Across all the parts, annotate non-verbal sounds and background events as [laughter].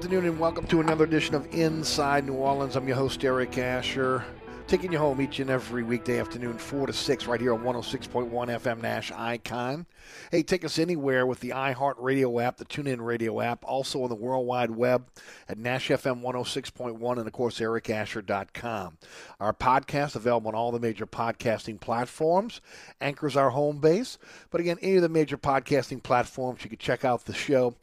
Afternoon and welcome to another edition of Inside New Orleans. I'm your host, Eric Asher. Taking you home each and every weekday afternoon, 4 to 6, right here on 106.1 FM Nash Icon. Hey, take us anywhere with the iHeartRadio app, the TuneIn Radio app, also on the World Wide Web at Nash FM 106.1 and, of course, ericasher.com. Our podcast available on all the major podcasting platforms. Anchor's our home base. But again, any of the major podcasting platforms, you can check out the show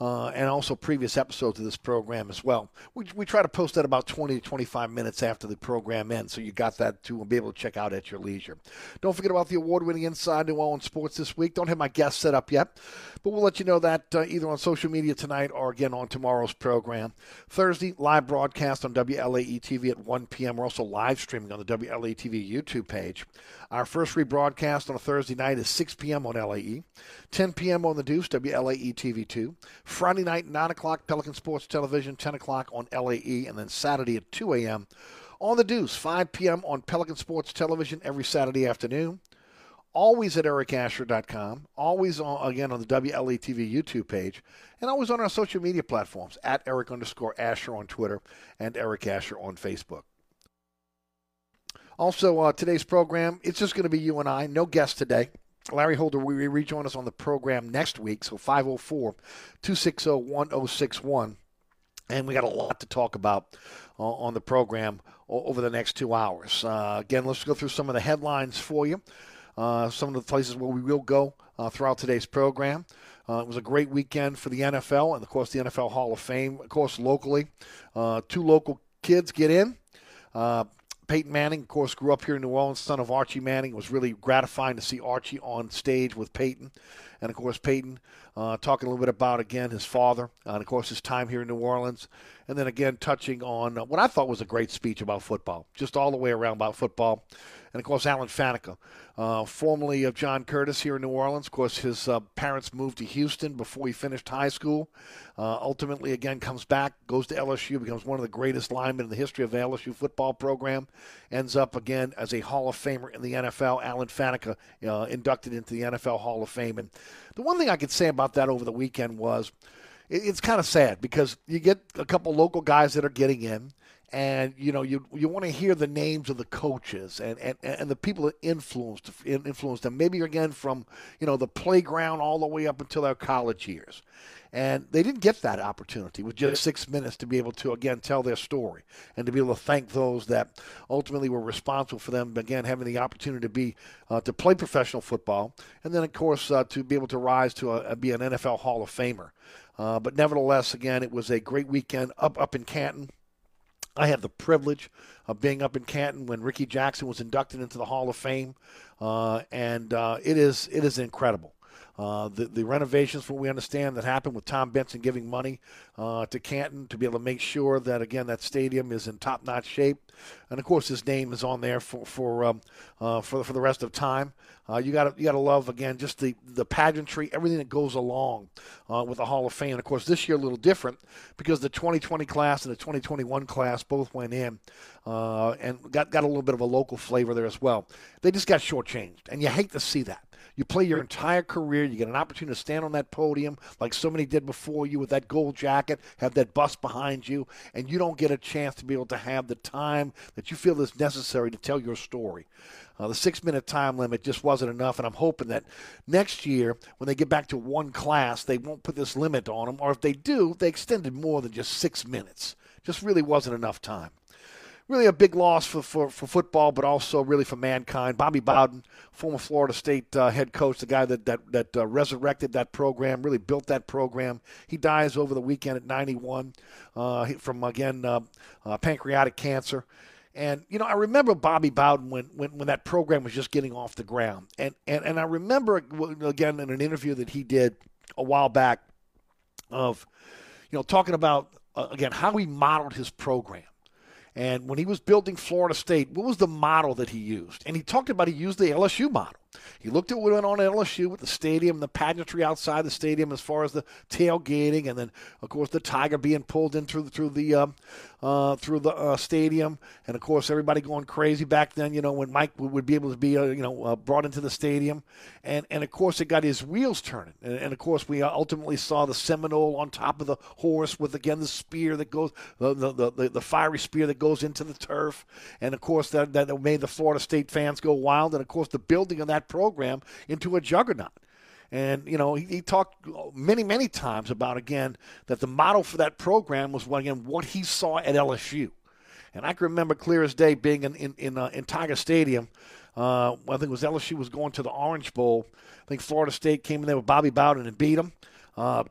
uh, and also previous episodes of this program as well. We, we try to post that about 20 to 25 minutes after the program ends, so you got that to be able to check out at your leisure. Don't forget about the award winning Inside New Orleans Sports this week. Don't have my guest set up yet, but we'll let you know that uh, either on social media tonight or again on tomorrow's program. Thursday, live broadcast on WLAE TV at 1 p.m. We're also live streaming on the WLAE TV YouTube page. Our first rebroadcast on a Thursday night is 6 p.m. on LAE, 10 p.m. on the Deuce, WLAE TV 2. Friday night, 9 o'clock, Pelican Sports Television, 10 o'clock on LAE, and then Saturday at 2 a.m. on the Deuce, 5 p.m. on Pelican Sports Television every Saturday afternoon. Always at ericasher.com, always on, again on the WLE TV YouTube page, and always on our social media platforms at Eric underscore Asher on Twitter and Eric Asher on Facebook. Also, uh, today's program, it's just going to be you and I. No guest today. Larry Holder will rejoin us on the program next week, so 504 260 1061. And we got a lot to talk about uh, on the program over the next two hours. Uh, again, let's go through some of the headlines for you. Uh, some of the places where we will go uh, throughout today's program. Uh, it was a great weekend for the NFL and, of course, the NFL Hall of Fame. Of course, locally, uh, two local kids get in. Peyton Manning, of course, grew up here in New Orleans, son of Archie Manning. It was really gratifying to see Archie on stage with Peyton. And, of course, Peyton uh, talking a little bit about, again, his father, and, of course, his time here in New Orleans. And then, again, touching on what I thought was a great speech about football, just all the way around about football. And, of course, Alan Faneca, uh, formerly of John Curtis here in New Orleans. Of course, his uh, parents moved to Houston before he finished high school. Uh, ultimately, again, comes back, goes to LSU, becomes one of the greatest linemen in the history of the LSU football program. Ends up, again, as a Hall of Famer in the NFL. Alan Faneca uh, inducted into the NFL Hall of Fame. And the one thing I could say about that over the weekend was it, it's kind of sad because you get a couple local guys that are getting in and you know you you want to hear the names of the coaches and, and, and the people that influenced influenced them maybe again from you know the playground all the way up until their college years and they didn't get that opportunity with just six minutes to be able to again tell their story and to be able to thank those that ultimately were responsible for them again having the opportunity to be uh, to play professional football and then of course uh, to be able to rise to a, be an NFL Hall of Famer. Uh, but nevertheless, again, it was a great weekend up up in Canton. I had the privilege of being up in Canton when Ricky Jackson was inducted into the Hall of Fame, uh, and uh, it is it is incredible. Uh, the, the renovations, from what we understand, that happened with Tom Benson giving money uh, to Canton to be able to make sure that again that stadium is in top-notch shape, and of course his name is on there for for um, uh, for for the rest of time. Uh, you got you got to love again just the the pageantry, everything that goes along uh, with the Hall of Fame. Of course, this year a little different because the 2020 class and the 2021 class both went in uh, and got got a little bit of a local flavor there as well. They just got shortchanged, and you hate to see that. You play your entire career. You get an opportunity to stand on that podium like so many did before you with that gold jacket, have that bus behind you, and you don't get a chance to be able to have the time that you feel is necessary to tell your story. Uh, the six minute time limit just wasn't enough, and I'm hoping that next year, when they get back to one class, they won't put this limit on them, or if they do, they extended more than just six minutes. Just really wasn't enough time really a big loss for, for, for football, but also really for mankind. Bobby Bowden, former Florida State uh, head coach, the guy that that, that uh, resurrected that program, really built that program. He dies over the weekend at 91 uh, from again uh, uh, pancreatic cancer. And you know, I remember Bobby Bowden when, when, when that program was just getting off the ground, and, and and I remember again in an interview that he did a while back of, you know, talking about uh, again how he modeled his program and when he was building Florida State, what was the model that he used? And he talked about he used the LSU model. He looked at what went on at LSU with the stadium, the pageantry outside the stadium, as far as the tailgating, and then of course the tiger being pulled in through through the um, uh, through the uh, stadium, and of course everybody going crazy back then. You know when Mike would, be able to be uh, you know uh, brought into the stadium, and and of course it got his wheels turning, and, and, of course we ultimately saw the Seminole on top of the horse with again the spear that goes the the, the, the fiery spear that goes into the turf, and of course that that made the Florida State fans go wild, and of course the building of that program into a juggernaut. And, you know, he, he, talked many, many times about, again, that the model for that program was, again, what he saw at LSU. And I can remember clear as day being in, in, in, uh, in Tiger Stadium. Uh, I think it was LSU was going to the Orange Bowl. I think Florida State came in there with Bobby Bowden and beat them. Uh,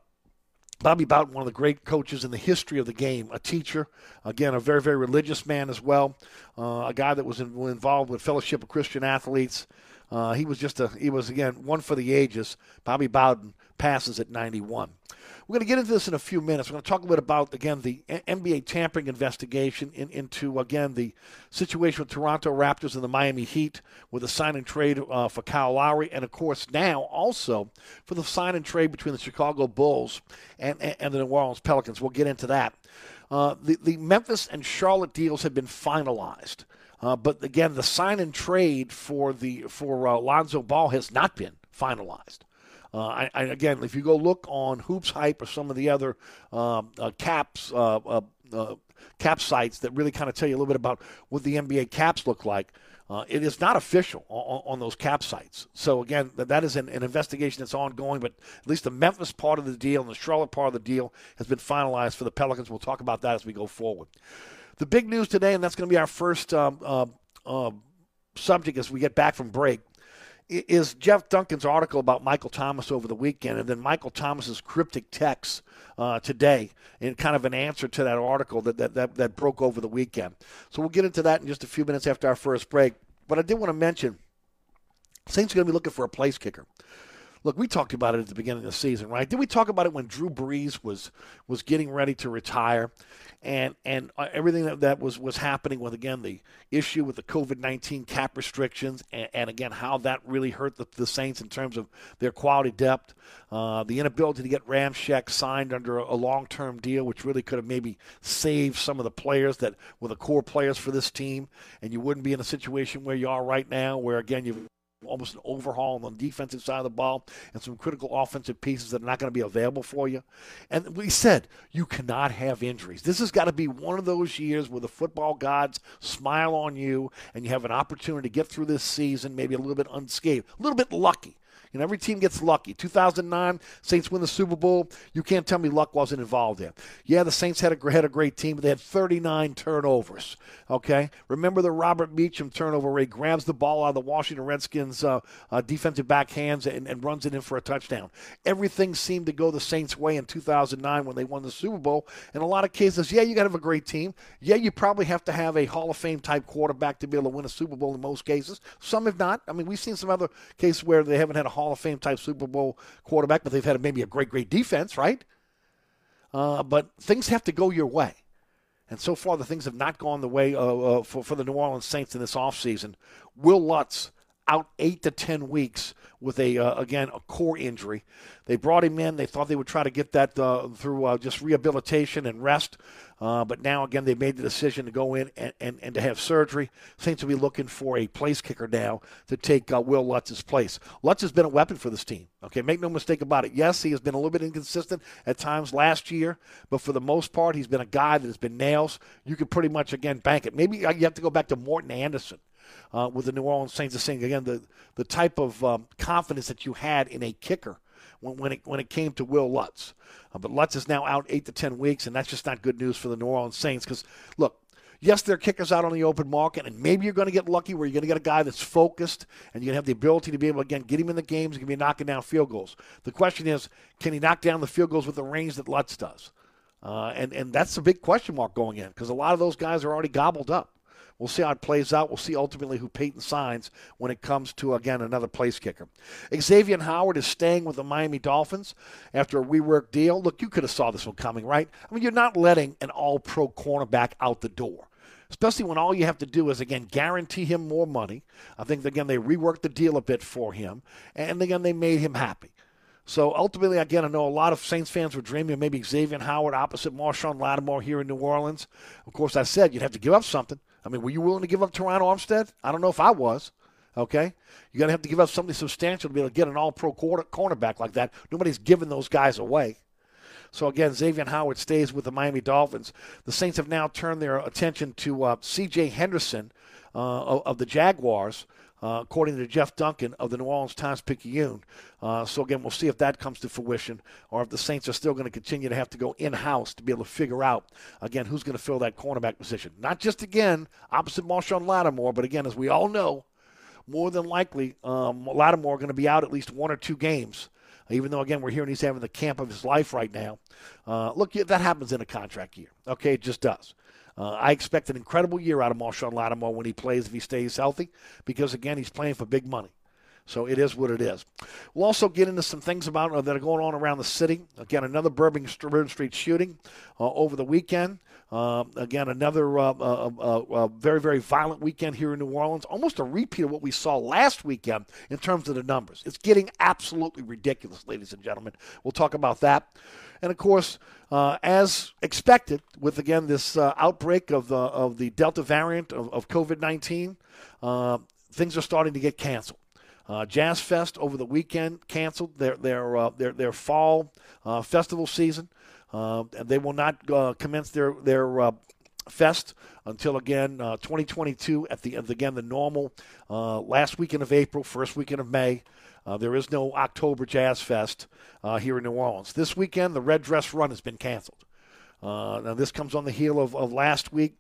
Bobby Bowden, one of the great coaches in the history of the game, a teacher, again, a very, very religious man as well, uh, a guy that was in, involved with Fellowship of Christian Athletes. Uh, he was just a he was again one for the ages. Bobby Bowden passes at 91. We're going to get into this in a few minutes. We're going to talk a bit about again the NBA tampering investigation in, into again the situation with Toronto Raptors and the Miami Heat with the sign and trade uh, for Kyle Lowry, and of course now also for the sign and trade between the Chicago Bulls and, and, and the New Orleans Pelicans. We'll get into that. Uh, the, the Memphis and Charlotte deals have been finalized. Uh, but again, the sign and trade for the for uh, Lonzo Ball has not been finalized. Uh, I, I, again, if you go look on Hoops Hype or some of the other um, uh, caps uh, uh, cap sites that really kind of tell you a little bit about what the NBA caps look like, it is not official on, on, those cap sites. So again, that, that is an, an, investigation that's ongoing. But at least the Memphis part of the deal and the Charlotte part of the deal has been finalized for the Pelicans. We'll talk about that as we go forward. The big news today, and that's going to be our first um, uh, uh, subject as we get back from break, is Jeff Duncan's article about Michael Thomas over the weekend, and then Michael Thomas's cryptic text uh, today, in kind of an answer to that article that, that, that, that broke over the weekend. So we'll get into that in just a few minutes after our first break. But I did want to mention Saints are going to be looking for a place kicker. Look, we talked about it at the beginning of the season, right? Did we talk about it when Drew Brees was was getting ready to retire, and and uh, everything that, that was was happening with again the issue with the COVID nineteen cap restrictions, and, and again how that really hurt the, the Saints in terms of their quality depth, uh, the inability to get Ramczyk signed under a, a long term deal, which really could have maybe saved some of the players that were the core players for this team, and you wouldn't be in a situation where you are right now, where again you almost an overhaul on the defensive side of the ball and some critical offensive pieces that are not going to be available for you. And we said you cannot have injuries. This has got to be one of those years where the football gods smile on you and you have an opportunity to get through this season maybe a little bit unscathed, a little bit lucky. You know, every team gets lucky. 2009, Saints win the Super Bowl. You can't tell me luck wasn't involved there. Yeah, the Saints had a, had a great team, but they had 39 turnovers. Okay? Remember the Robert Meacham turnover where he grabs the ball out of the Washington Redskins uh, uh, defensive back hands and, and runs it in for a touchdown. Everything seemed to go the Saints' way in 2009 when they won the Super Bowl. In a lot of cases, yeah, you got to have a great team. Yeah, you probably have to have a Hall of Fame type quarterback to be able to win a Super Bowl in most cases. Some have not. I mean, we've seen some other cases where they haven't had a Hall of Fame type Super Bowl quarterback, but they've had maybe a great, great defense, right? Uh, but things have to go your way. And so far, the things have not gone the way uh, uh, for, for the New Orleans Saints in this offseason. Will Lutz out eight to 10 weeks with a, uh, again, a core injury. They brought him in. They thought they would try to get that uh, through uh, just rehabilitation and rest. Uh, but now, again, they made the decision to go in and, and, and to have surgery. Saints will be looking for a place kicker now to take uh, Will Lutz's place. Lutz has been a weapon for this team. Okay, make no mistake about it. Yes, he has been a little bit inconsistent at times last year, but for the most part, he's been a guy that has been nails. You can pretty much, again, bank it. Maybe uh, you have to go back to Morten Andersen. Uh, with the New Orleans Saints, again the the type of um, confidence that you had in a kicker when, when it when it came to Will Lutz. Uh, but Lutz is now out eight to ten weeks, and that's just not good news for the New Orleans Saints. Because look, yes, there are kickers out on the open market, and maybe you're going to get lucky where you're going to get a guy that's focused and you're going to have the ability to be able to, again, get him in the games and be knocking down field goals. The question is, can he knock down the field goals with the range that Lutz does? Uh, and, and that's a big question mark going in because a lot of those guys are already gobbled up. We'll see how it plays out. We'll see ultimately who Payton signs when it comes to, again, another place kicker. Xavier Howard is staying with the Miami Dolphins after a rework deal. Look, you could have saw this one coming, right? I mean, you're not letting an all-pro cornerback out the door especially when all you have to do is again guarantee him more money. I think again they reworked the deal a bit for him, and again they made him happy. So ultimately, again, I know a lot of Saints fans were dreaming of maybe Xavier Howard opposite Marshon Lattimore here in New Orleans. Of course, I said you'd have to give up something. I mean, were you willing to give up Terron Armstead? I don't know if I was. Okay, you're gonna have to give up something substantial to be able to get an All-Pro quarter, cornerback like that. Nobody's giving those guys away. So again, Xavier Howard stays with the Miami Dolphins. The Saints have now turned their attention to uh, C.J. Henderson uh, of, of the Jaguars. Uh, according to Jeff Duncan of the New Orleans Times Picayune. Uh, so again, we'll see if that comes to fruition, or if the Saints are still going to continue to have to go in-house to be able to figure out again who's going to fill that cornerback position. Not just again opposite Marshon Lattimore, but again, as we all know, more than likely um, Lattimore going to be out at least one or two games. Even though again we're hearing he's having the camp of his life right now. Uh, look, that happens in a contract year. Okay, it just does. Uh, I expect an incredible year out of Marshon Lattimore when he plays if he stays healthy, because again he's playing for big money. So it is what it is. We'll also get into some things about uh, that are going on around the city. Again, another Bourbon Street shooting uh, over the weekend. Uh, again, another uh, uh, uh, very, very violent weekend here in New Orleans. Almost a repeat of what we saw last weekend in terms of the numbers. It's getting absolutely ridiculous, ladies and gentlemen. We'll talk about that. And of course, uh, as expected, with again this uh, outbreak of the of the Delta variant of, of COVID nineteen, uh, things are starting to get canceled. Uh, Jazz Fest over the weekend canceled their their uh, their their fall uh, festival season, and they will not commence their their fest until again 2022 at the end again the normal last weekend of April, first weekend of May. Uh, there is no October Jazz Fest uh, here in New Orleans. This weekend, the Red Dress Run has been canceled. Uh, now, this comes on the heel of, of last week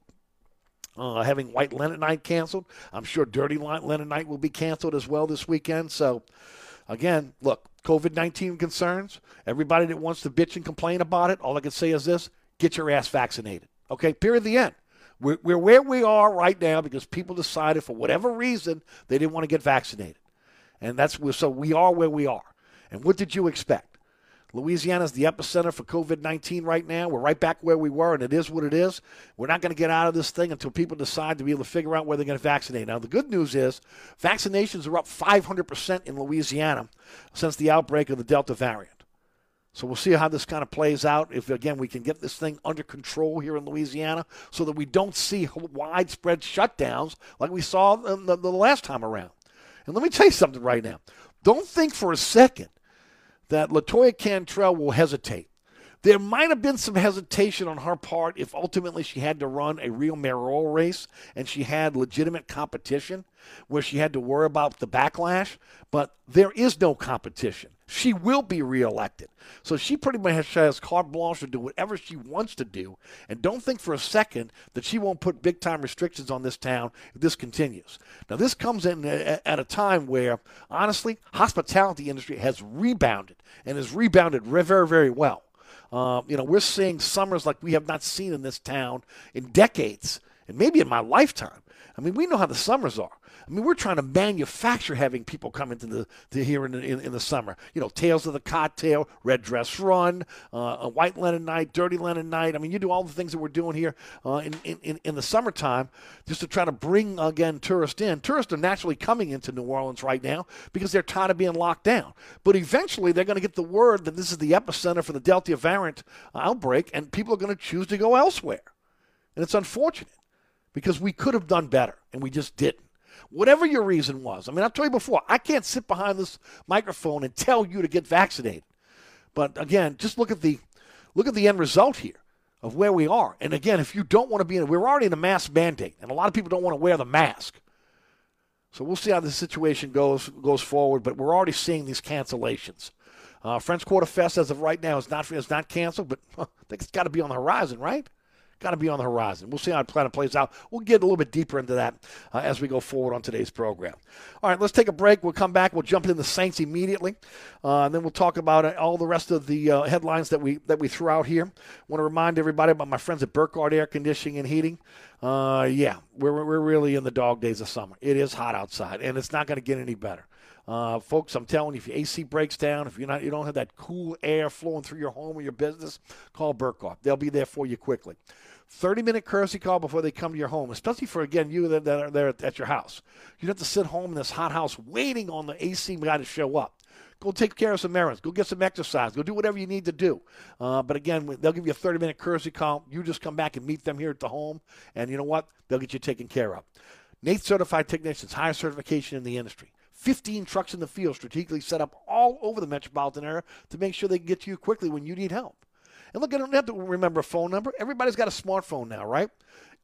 uh, having White Linen Night canceled. I'm sure Dirty Linen Night will be canceled as well this weekend. So, again, look, COVID 19 concerns. Everybody that wants to bitch and complain about it, all I can say is this get your ass vaccinated. Okay, period, the end. We're, we're where we are right now because people decided for whatever reason they didn't want to get vaccinated. And that's so we are where we are. And what did you expect? Louisiana is the epicenter for COVID 19 right now. We're right back where we were, and it is what it is. We're not going to get out of this thing until people decide to be able to figure out where they're going to vaccinate. Now, the good news is vaccinations are up 500% in Louisiana since the outbreak of the Delta variant. So we'll see how this kind of plays out. If, again, we can get this thing under control here in Louisiana so that we don't see widespread shutdowns like we saw the, the last time around. And let me tell you something right now. Don't think for a second that Latoya Cantrell will hesitate. There might have been some hesitation on her part if ultimately she had to run a real mayoral race and she had legitimate competition where she had to worry about the backlash, but there is no competition. She will be reelected. So she pretty much has carte blanche to do whatever she wants to do. And don't think for a second that she won't put big time restrictions on this town if this continues. Now, this comes in at a time where, honestly, hospitality industry has rebounded and has rebounded very, very well. Uh, you know, we're seeing summers like we have not seen in this town in decades, and maybe in my lifetime. I mean, we know how the summers are. I mean, we're trying to manufacture having people come into the to here in the, in, in the summer. You know, Tales of the Cocktail, Red Dress Run, uh, a White Linen Night, Dirty Linen Night. I mean, you do all the things that we're doing here uh, in, in, in the summertime just to try to bring, again, tourists in. Tourists are naturally coming into New Orleans right now because they're tired of being locked down. But eventually they're going to get the word that this is the epicenter for the Delta variant outbreak, and people are going to choose to go elsewhere. And it's unfortunate because we could have done better, and we just didn't whatever your reason was. I mean, I've told you before, I can't sit behind this microphone and tell you to get vaccinated. But again, just look at the look at the end result here of where we are. And again, if you don't want to be in, we're already in a mask mandate, and a lot of people don't want to wear the mask. So we'll see how the situation goes goes forward. But we're already seeing these cancellations. Uh, French Quarter Fest, as of right now, is not is not canceled, but [laughs] I think it's got to be on the horizon, right? Got to be on the horizon. We'll see how plan plays out. We'll get a little bit deeper into that uh, as we go forward on today's program. All right, let's take a break. We'll come back. We'll jump into the Saints immediately, uh, and then we'll talk about uh, all the rest of the uh, headlines that we that we threw out here. want to remind everybody about my friends at Burkhardt Air Conditioning and Heating. Uh, yeah, we're we're really in the dog days of summer. It is hot outside, and it's not going to get any better. Uh, folks, I'm telling you, if your AC breaks down, if you're not, you don't have that cool air flowing through your home or your business, call Burkhardt. They'll be there for you quickly. 30 minute courtesy call before they come to your home, especially for, again, you that, that are there at your house. You don't have to sit home in this hot house waiting on the AC guy to show up. Go take care of some errands. Go get some exercise. Go do whatever you need to do. Uh, but again, they'll give you a 30 minute courtesy call. You just come back and meet them here at the home. And you know what? They'll get you taken care of. NATE certified technicians, highest certification in the industry. 15 trucks in the field strategically set up all over the metropolitan area to make sure they can get to you quickly when you need help. And look, I don't have to remember a phone number. Everybody's got a smartphone now, right?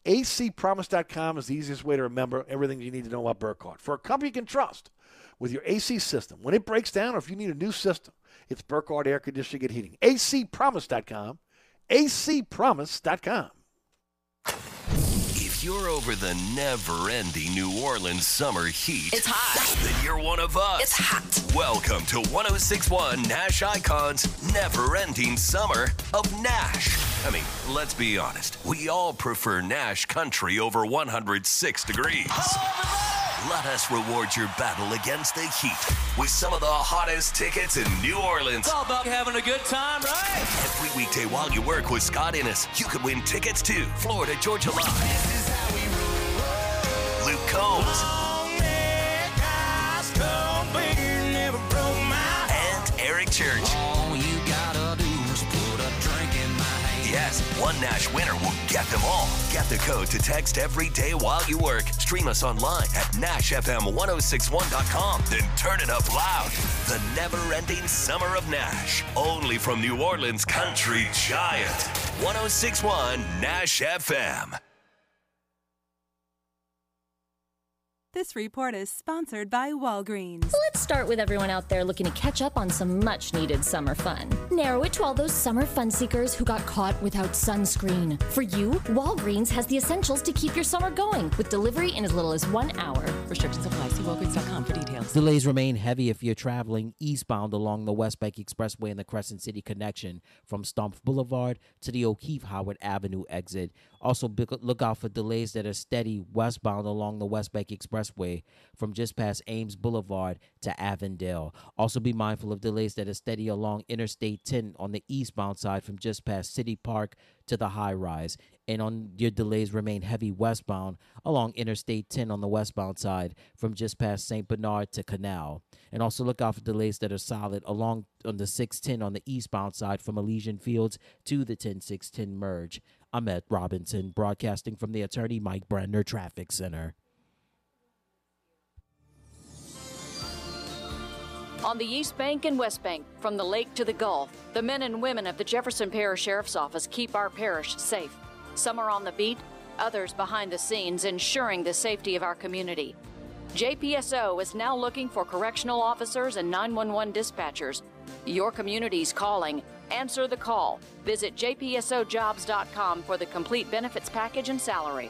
acpromise.com is the easiest way to remember everything you need to know about Burkhardt. For a company you can trust with your AC system, when it breaks down or if you need a new system, it's Burkhardt Air Conditioning and Heating. acpromise.com, acpromise.com. If you're over the never ending New Orleans summer heat, It's hot. then you're one of us. It's hot. Welcome to 1061 Nash Icons Never Ending Summer of Nash. I mean, let's be honest. We all prefer Nash country over 106 degrees. Let us reward your battle against the heat with some of the hottest tickets in New Orleans. It's all about having a good time, right? Every weekday while you work with Scott Innes, you can win tickets to Florida Georgia Line. Luke Combs and Eric Church. Yes, one Nash winner will get them all. Get the code to text every day while you work. Stream us online at NashFM1061.com. Then turn it up loud. The never ending summer of Nash. Only from New Orleans country giant. 1061 Nash FM. This report is sponsored by Walgreens. Let's start with everyone out there looking to catch up on some much needed summer fun. Narrow it to all those summer fun seekers who got caught without sunscreen. For you, Walgreens has the essentials to keep your summer going with delivery in as little as one hour. Restrictions apply. See Walgreens.com for details. Delays remain heavy if you're traveling eastbound along the West Bank Expressway and the Crescent City connection from Stumpf Boulevard to the O'Keefe Howard Avenue exit. Also, look out for delays that are steady westbound along the West Bank Expressway from just past Ames Boulevard to Avondale. Also, be mindful of delays that are steady along Interstate 10 on the eastbound side from just past City Park to the high rise. And on your delays remain heavy westbound along Interstate 10 on the westbound side from just past St. Bernard to Canal. And also look out for delays that are solid along on the 610 on the eastbound side from Elysian Fields to the 10610 merge. I'm Ed Robinson, broadcasting from the attorney Mike Brenner Traffic Center. On the East Bank and West Bank, from the lake to the Gulf, the men and women of the Jefferson Parish Sheriff's Office keep our parish safe. Some are on the beat, others behind the scenes, ensuring the safety of our community. JPSO is now looking for correctional officers and 911 dispatchers. Your community's calling. Answer the call. Visit jpsojobs.com for the complete benefits package and salary.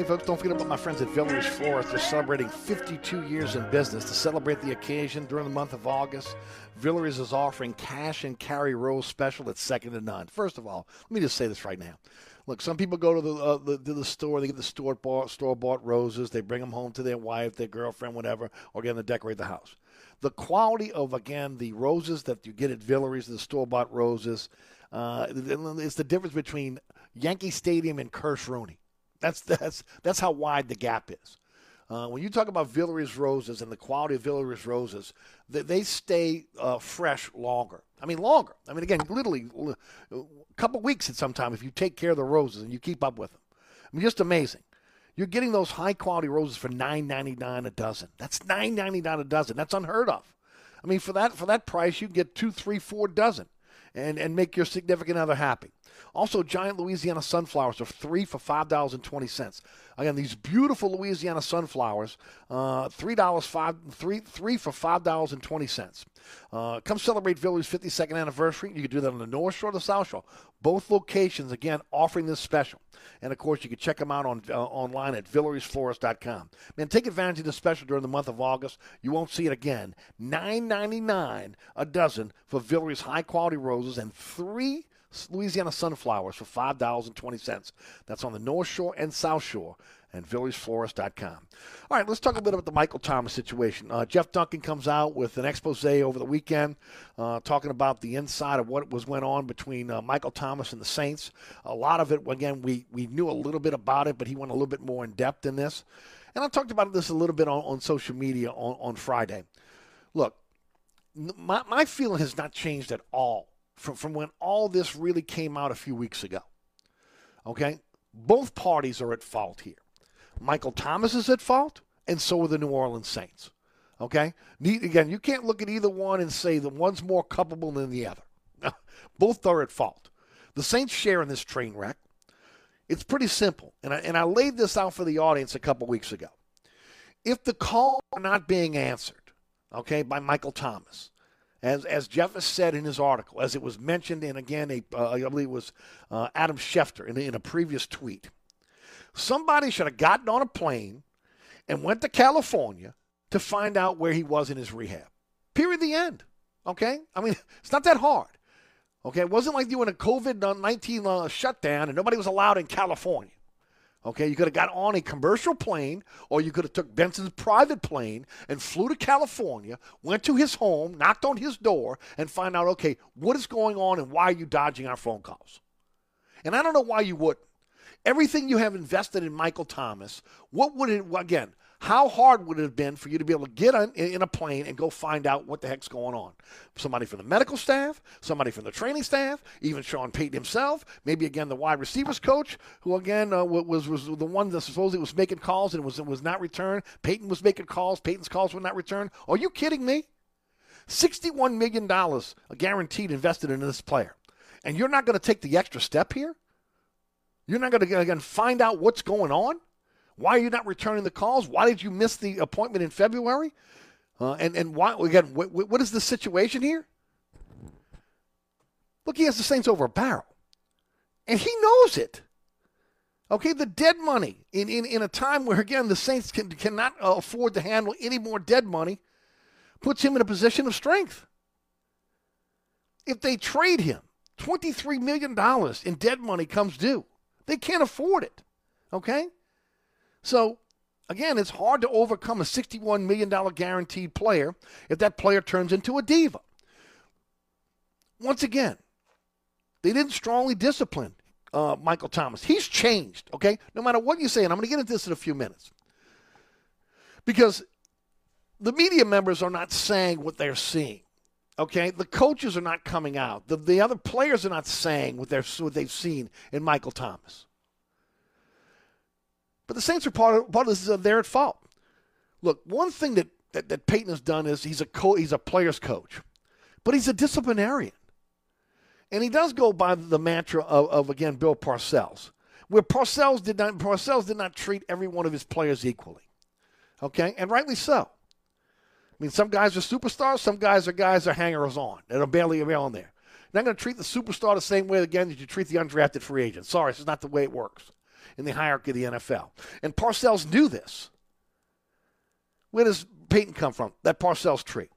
Hey folks, don't forget about my friends at Villere's Florist. They're celebrating 52 years in business. To celebrate the occasion during the month of August, Village is offering cash and carry rose special that's second to none. First of all, let me just say this right now. Look, some people go to the, uh, the to the store, they get the store bought store bought roses, they bring them home to their wife, their girlfriend, whatever, or get them to decorate the house. The quality of again the roses that you get at Villere's, the store bought roses, uh, it's the difference between Yankee Stadium and Kirsch Rooney. That's that's that's how wide the gap is. Uh, when you talk about Villere's roses and the quality of Villere's roses, they, they stay uh, fresh longer. I mean, longer. I mean, again, literally a couple weeks at some time if you take care of the roses and you keep up with them. I mean, just amazing. You're getting those high quality roses for nine ninety nine a dozen. That's nine ninety nine a dozen. That's unheard of. I mean, for that for that price, you can get two, three, four dozen, and and make your significant other happy. Also, giant Louisiana sunflowers are three for five dollars and twenty cents. Again, these beautiful Louisiana sunflowers, uh, three dollars five three three for five dollars and twenty cents. Uh, come celebrate Villere's 52nd anniversary. You can do that on the North Shore or the South Shore. Both locations, again, offering this special. And of course, you can check them out on uh, online at Villere'sFlorist.com. Man, take advantage of this special during the month of August. You won't see it again. Nine ninety nine a dozen for Villere's high quality roses and three Louisiana sunflowers for $5.20. That's on the North Shore and South Shore and Villere'sFlorist.com. All right, let's talk a little bit about the Michael Thomas situation. Uh, Jeff Duncan comes out with an expose over the weekend uh, talking about the inside of what was went on between uh, Michael Thomas and the Saints. A lot of it, again, we, we knew a little bit about it, but he went a little bit more in depth in this. And I talked about this a little bit on, on social media on, on Friday. Look, my, my feeling has not changed at all from, from when all this really came out a few weeks ago. Okay? Both parties are at fault here. Michael Thomas is at fault, and so are the New Orleans Saints. Okay? Again, you can't look at either one and say the one's more culpable than the other. [laughs] Both are at fault. The Saints share in this train wreck. It's pretty simple. And I, and I laid this out for the audience a couple weeks ago. If the call not being answered, okay, by Michael Thomas, as, as Jeff has said in his article, as it was mentioned in, again, a, uh, I believe it was uh, Adam Schefter in, in a previous tweet, somebody should have gotten on a plane and went to California to find out where he was in his rehab. Period. The end. Okay? I mean, [laughs] it's not that hard. Okay? It wasn't like you were in a COVID 19 uh, shutdown and nobody was allowed in California. Okay, you could have got on a commercial plane, or you could have took Benson's private plane and flew to California, went to his home, knocked on his door, and find out, okay, what is going on and why are you dodging our phone calls? And I don't know why you wouldn't. Everything you have invested in Michael Thomas, what would it again? How hard would it have been for you to be able to get on, in a plane and go find out what the heck's going on? Somebody from the medical staff, somebody from the training staff, even Sean Payton himself, maybe again the wide receivers coach, who again uh, was was the one that supposedly was making calls and was was not returned. Payton was making calls. Payton's calls were not returned. Are you kidding me? $61 million guaranteed invested in this player. And you're not going to take the extra step here? You're not going to, again, find out what's going on? Why are you not returning the calls? Why did you miss the appointment in February? Uh, and and why again? What, what is the situation here? Look, he has the Saints over a barrel, and he knows it. Okay, the dead money in, in, in a time where again the Saints can, cannot afford to handle any more dead money puts him in a position of strength. If they trade him, $23 million in dead money comes due. They can't afford it. Okay? So, again, it's hard to overcome a $61 million guaranteed player if that player turns into a diva. Once again, they didn't strongly discipline uh, Michael Thomas. He's changed, okay? No matter what you say, and I'm going to get into this in a few minutes. Because the media members are not saying what they're seeing. Okay, the coaches are not coming out. The, the other players are not saying what, they're, what they've seen in Michael Thomas. But the Saints are part of, part of this. They're at fault. Look, one thing that, that, that Payton has done is he's a co- he's a player's coach, but he's a disciplinarian, and he does go by the mantra of, of again Bill Parcells, where Parcells did not Parcells did not treat every one of his players equally. Okay, and rightly so. I mean, some guys are superstars, some guys are guys are hangers on that are barely around there. You're not going to treat the superstar the same way again that you treat the undrafted free agent. Sorry, this is not the way it works in the hierarchy of the NFL. And Parcells knew this. Where does Payton come from? That Parcells tree.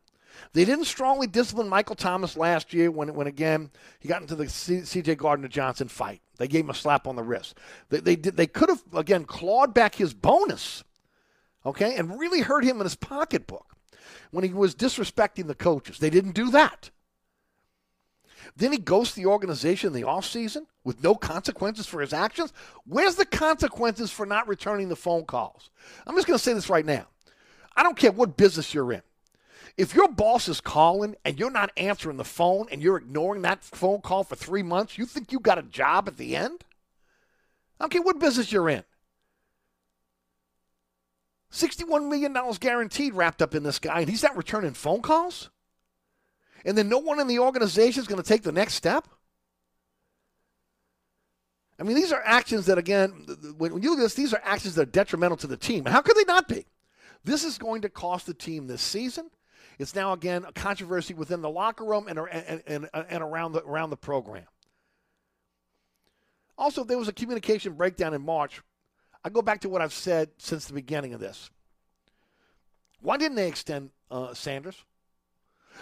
They didn't strongly discipline Michael Thomas last year when, when again, he got into the C.J. Gardner Johnson fight. They gave him a slap on the wrist. They, they, did, they could have, again, clawed back his bonus, okay, and really hurt him in his pocketbook when he was disrespecting the coaches. They didn't do that. Then he ghosts the organization in the offseason with no consequences for his actions. Where's the consequences for not returning the phone calls? I'm just going to say this right now. I don't care what business you're in. If your boss is calling and you're not answering the phone and you're ignoring that phone call for three months, you think you got a job at the end? I don't care what business you're in. $61 million guaranteed wrapped up in this guy, and he's not returning phone calls? And then no one in the organization is going to take the next step? I mean, these are actions that, again, when you look at this, these are actions that are detrimental to the team. How could they not be? This is going to cost the team this season. It's now, again, a controversy within the locker room and, and, and, and around, the, around the program. Also, if there was a communication breakdown in March. I go back to what I've said since the beginning of this. Why didn't they extend uh, Sanders?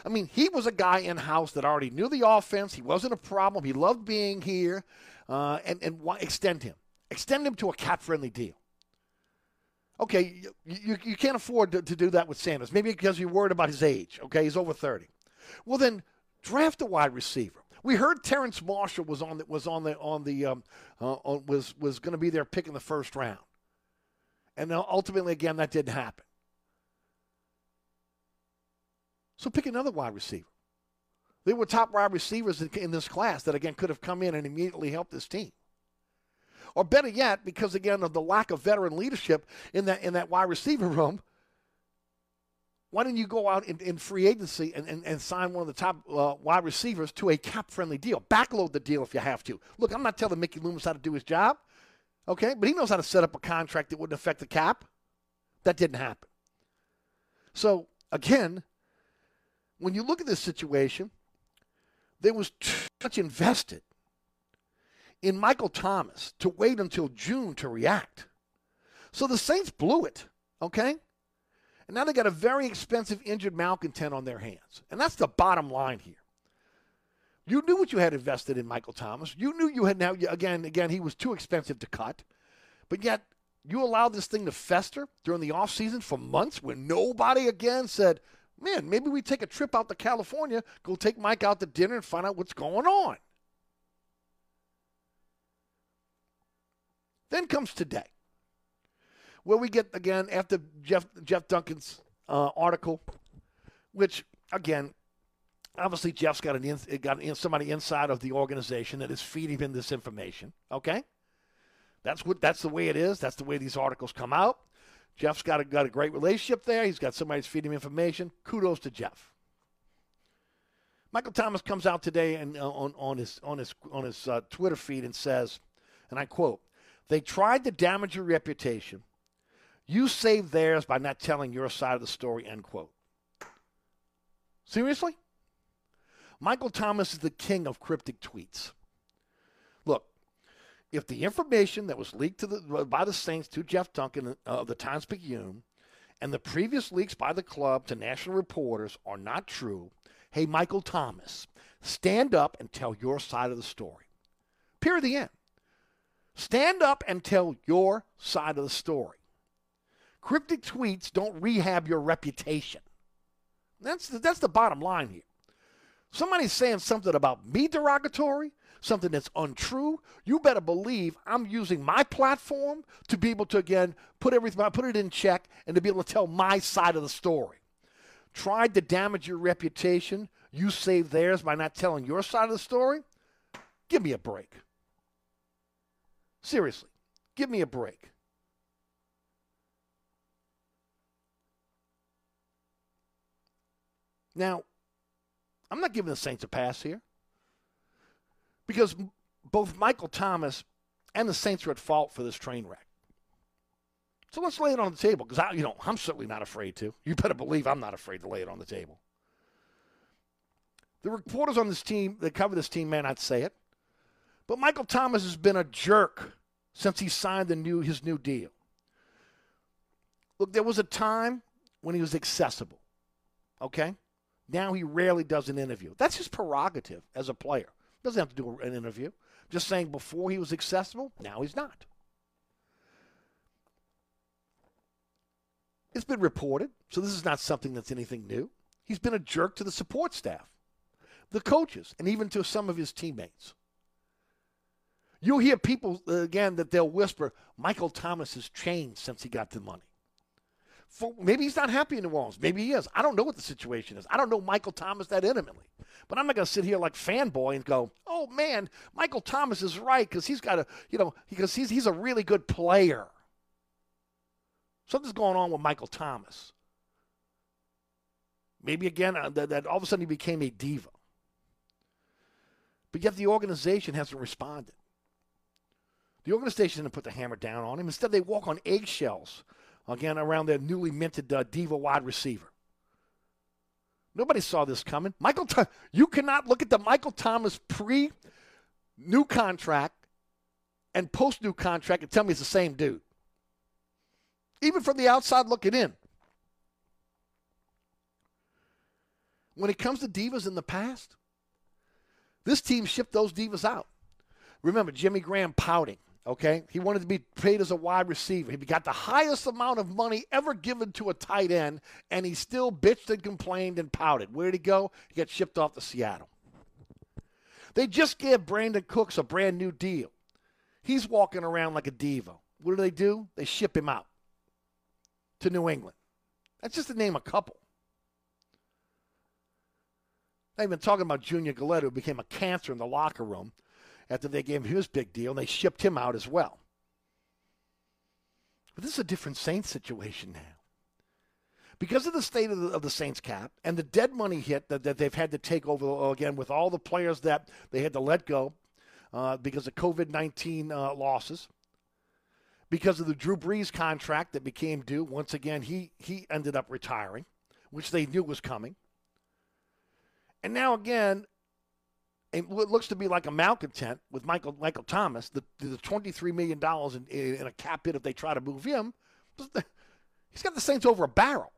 I mean, he was a guy in house that already knew the offense. He wasn't a problem. He loved being here. Uh, and and why extend him? Extend him to a cap friendly deal. Okay, you, you, you can't afford to, to do that with Sanders. Maybe because you're worried about his age. Okay, he's over 30. Well, then draft a wide receiver. We heard Terrace Marshall was on the, was on the on the um, uh, on, was was going to be there picking the first round, and ultimately again that didn't happen. So pick another wide receiver. There were top wide receivers in, this class that again could have come in and immediately helped this team. Or better yet, because again of the lack of veteran leadership in that in that wide receiver [laughs] room, why didn't you go out in, in free agency and, and, and, sign one of the top uh, wide receivers to a cap friendly deal? Backload the deal if you have to. Look, I'm not telling Mickey Loomis how to do his job, okay? But he knows how to set up a contract that wouldn't affect the cap. That didn't happen. So, again, when you look at this situation, there was too much invested in Michael Thomas to wait until June to react. So the Saints blew it, okay? And now they got a very expensive injured malcontent on their hands. And that's the bottom line here. You knew what you had invested in Michael Thomas. You knew you had now again again he was too expensive to cut. But yet you allowed this thing to fester during the offseason for months when nobody again said, "Man, maybe we take a trip out to California, go take Mike out to dinner and find out what's going on." Then comes today where we get again after Jeff Jeff Duncan's uh, article, which again, obviously Jeff's got an in, got somebody inside of the organization that is feeding him this information. Okay, that's what that's the way it is. That's the way these articles come out. Jeff's got a, got a great relationship there. He's got somebody that's feeding him information. Kudos to Jeff. Michael Thomas comes out today and uh, on, on his on his on his uh, Twitter feed and says, and I quote, "They tried to damage your reputation." You saved theirs by not telling your side of the story, end quote. Seriously? Michael Thomas is the king of cryptic tweets. If the information that was leaked to the, by the Saints to Jeff Duncan uh, of the Times Picayune and the previous leaks by the club to national reporters are not true, hey, Michael Thomas, stand up and tell your side of the story. Period. The end. Stand up and tell your side of the story. Cryptic tweets don't rehab your reputation. That's the, that's the bottom line here. Somebody's saying something about me derogatory, something that's untrue. You better believe I'm using my platform to be able to again put everything, put it in check, and to be able to tell my side of the story. Tried to damage your reputation. You saved theirs by not telling your side of the story. Give me a break. Seriously, give me a break. Now, I'm not giving the Saints a pass here because both Michael Thomas and the Saints are at fault for this train wreck. So let's lay it on the table because I, you know, I'm certainly not afraid to. You better believe I'm not afraid to lay it on the table. The reporters on this team that cover this team may not say it, but Michael Thomas has been a jerk since he signed the new his new deal. Look, there was a time when he was accessible. Okay? Now he rarely does an interview. That's his prerogative as a player. Doesn't have to do an interview. Just saying before he was accessible, now he's not. It's been reported, so this is not something that's anything new. He's been a jerk to the support staff, the coaches, and even to some of his teammates. You'll hear people, uh, again, that they'll whisper, Michael Thomas has changed since he got the money. For, maybe he's not happy in New Orleans. Maybe he is. I don't know what the situation is. I don't know Michael Thomas that intimately. But I'm not going to sit here like fanboy and go, "Oh man, Michael Thomas is right because he's got a, you know, because he's he's a really good player." Something's going on with Michael Thomas. Maybe again uh, that, that all of a sudden he became a diva. But yet the organization hasn't responded. The organization didn't put the hammer down on him. Instead, they walk on eggshells again around their newly minted uh, diva wide receiver. Nobody saw this coming. Michael, Th- you cannot look at the Michael Thomas pre new contract and post new contract and tell me it's the same dude. Even from the outside looking in. When it comes to divas in the past, this team shipped those divas out. Remember Jimmy Graham pouting, okay? He wanted to be paid as a wide receiver. He got the highest amount of money ever given to a tight end, and he still bitched and complained and pouted. Where'd he go? He got shipped off to Seattle. They just gave Brandin Cooks a brand new deal. He's walking around like a diva. What do they do? They ship him out to New England. That's just to name a couple. They've been talking about Junior Galette, who became a cancer in the locker room after they gave him his big deal, and they shipped him out as well. But this is a different Saints situation now. Because of the state of the, of the Saints cap and the dead money hit that, that they've had to take over again with all the players that they had to let go uh, because of COVID 19 uh, losses, because of the Drew Brees contract that became due. Once again, he, he ended up retiring, which they knew was coming. And now again, it looks to be like a malcontent with Michael Michael Thomas, the the twenty three million dollars in, in a cap hit if they try to move him. [laughs] He's got the Saints over a barrel.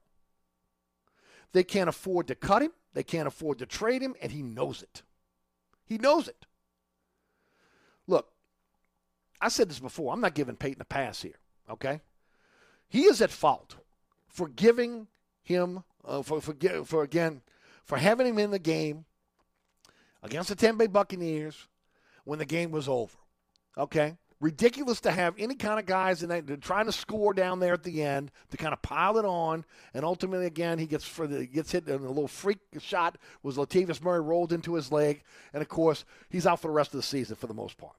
They can't afford to cut him. They can't afford to trade him, and he knows it. He knows it. Look, I said this before. I'm not giving Payton a pass here. Okay, he is at fault for giving him uh, for for for again for having him in the game against the Tampa Bay Buccaneers when the game was over. Okay? Ridiculous to have any kind of guys in that trying to score down there at the end to kind of pile it on, and ultimately again he gets for the gets hit and a little freak shot was Latavius Murray rolled into his leg, and of course he's out for the rest of the season for the most part.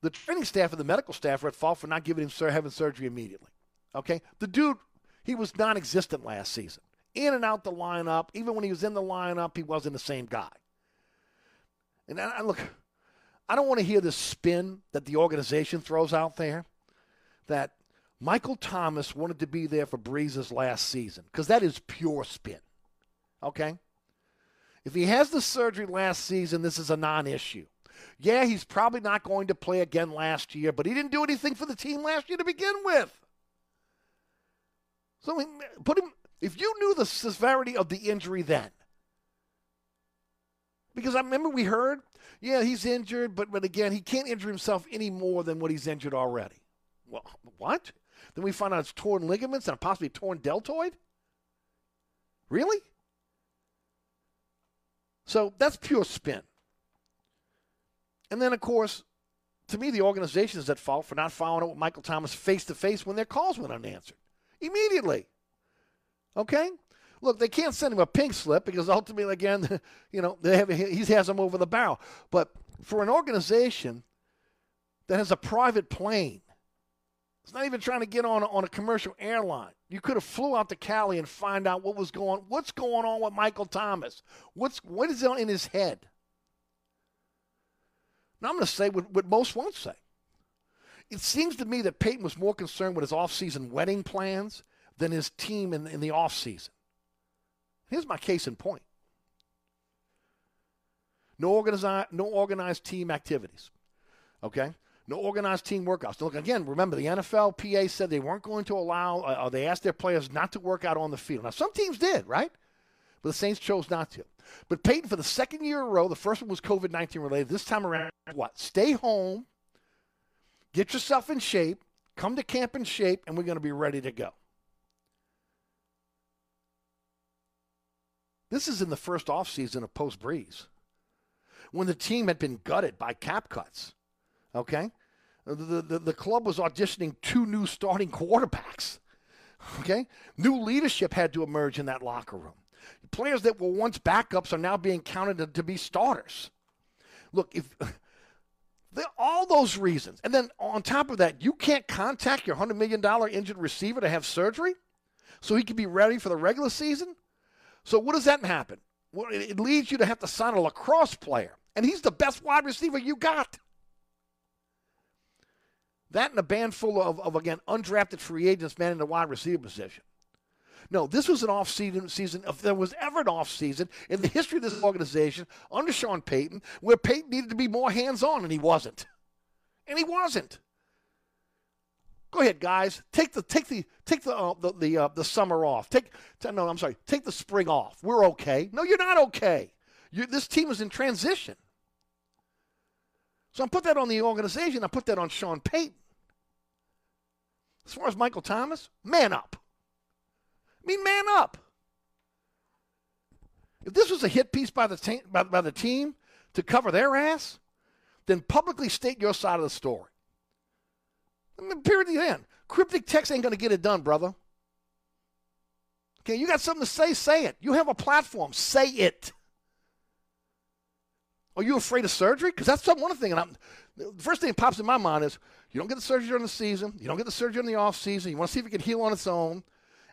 The training staff and the medical staff are at fault for not giving him having surgery immediately. Okay, the dude he was non-existent last season in and out the lineup. Even when he was in the lineup, he wasn't the same guy. And I, look, I don't want to hear the spin that the organization throws out there that Michael Thomas wanted to be there for Brees's last season because that is pure spin. Okay? If he has the surgery last season, this is a non issue. Yeah, he's probably not going to play again last year, but he didn't do anything for the team last year to begin with. So put him if you knew the severity of the injury then, because I remember we heard, yeah, he's injured, but, but again, he can't injure himself any more than what he's injured already. Well, what? Then we find out it's torn ligaments and possibly torn deltoid? Really? So that's pure spin. And then, of course, to me, the organization is at fault for not following up with Michael Thomas face to face when their calls went unanswered. Immediately. Okay? Look, they can't send him a pink slip because ultimately, again, [laughs] you know, they have, he has him over the barrel. But for an organization that has a private plane, it's not even trying to get on a, on a commercial airline. You could have flew out to Cali and find out what was going what's going on with Michael Thomas. What's what is in his head? Now I'm going to say what, what most won't say. It seems to me that Payton was more concerned with his offseason wedding plans than his team in, in the offseason. Here's my case in point. No organized, no organized team activities. Okay? No organized team workouts. Look, again, remember the NFL PA said they weren't going to allow, uh, they asked their players not to work out on the field. Now, some teams did, right? But the Saints chose not to. But Payton, for the second year in a row, the first one was COVID 19 related. This time around, what? Stay home, get yourself in shape, come to camp in shape, and we're going to be ready to go. This is in the first offseason of post Brees, when the team had been gutted by cap cuts. Okay? The, the, the club was auditioning two new starting quarterbacks. Okay? New leadership had to emerge in that locker room. Players that were once backups are now being counted to, to be starters. Look, if [laughs] all those reasons, and then on top of that, you can't contact your $100 million injured receiver to have surgery so he can be ready for the regular season? So what does that happen? Well, it leads you to have to sign a lacrosse player, and he's the best wide receiver you got. That and a band full of, of again, undrafted free agents manning the wide receiver position. No, this was an off-season season. If there was ever an off-season in the history of this organization under Sean Payton, where Payton needed to be more hands-on, and he wasn't, and he wasn't. Go ahead, guys. Take the take the take the uh, the the, uh, the summer off. Take no, I'm sorry. Take the spring off. We're okay. No, you're not okay. you this team is in transition. So I put that on the organization. I put that on Sean Payton. As far as Michael Thomas, man up. I mean, man up. If this was a hit piece by the, by, by the team to cover their ass, then publicly state your side of the story. Period. The end. Cryptic text ain't going to get it done, brother. Okay, you got something to say, say it. You have a platform, say it. Are you afraid of surgery? Because that's one things. And I'm, the first thing that pops in my mind is you don't get the surgery during the season. You don't get the surgery in the off season. You want to see if it can heal on its own,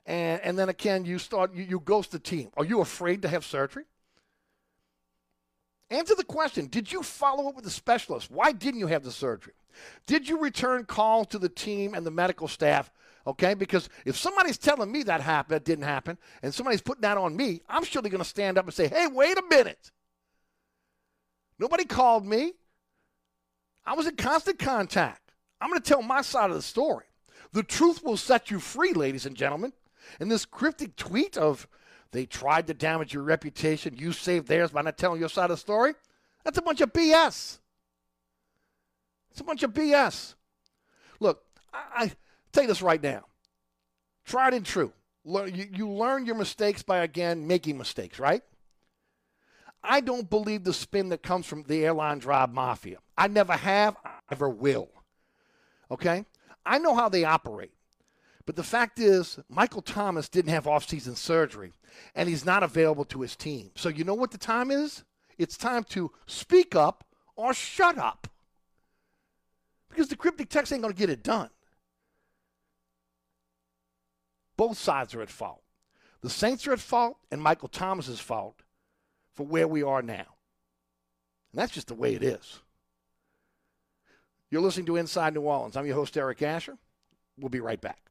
and and then again you start you, you ghost the team. Are you afraid to have surgery? Answer the question. Did you follow up with the specialist? Why didn't you have the surgery? Did you return call to the team and the medical staff? Okay, because if somebody's telling me that happened, that didn't happen, and somebody's putting that on me, I'm surely going to stand up and say, "Hey, wait a minute." Nobody called me. I was in constant contact. I'm going to tell my side of the story. The truth will set you free, ladies and gentlemen. And this cryptic tweet of they tried to damage your reputation, you saved theirs by not telling your side of the story, that's a bunch of BS. It's a bunch of BS. Look, I, I tell you this right now. Tried and true. You, you learn your mistakes by, again, making mistakes, right? I don't believe the spin that comes from the airline drive mafia. I never have, I never will. Okay? I know how they operate. But the fact is, Michael Thomas didn't have offseason surgery, and he's not available to his team. So you know what the time is? It's time to speak up or shut up. Because the cryptic text ain't going to get it done. Both sides are at fault. The Saints are at fault, and Michael Thomas fault for where we are now. And that's just the way it is. You're listening to Inside New Orleans. I'm your host, Eric Asher. We'll be right back.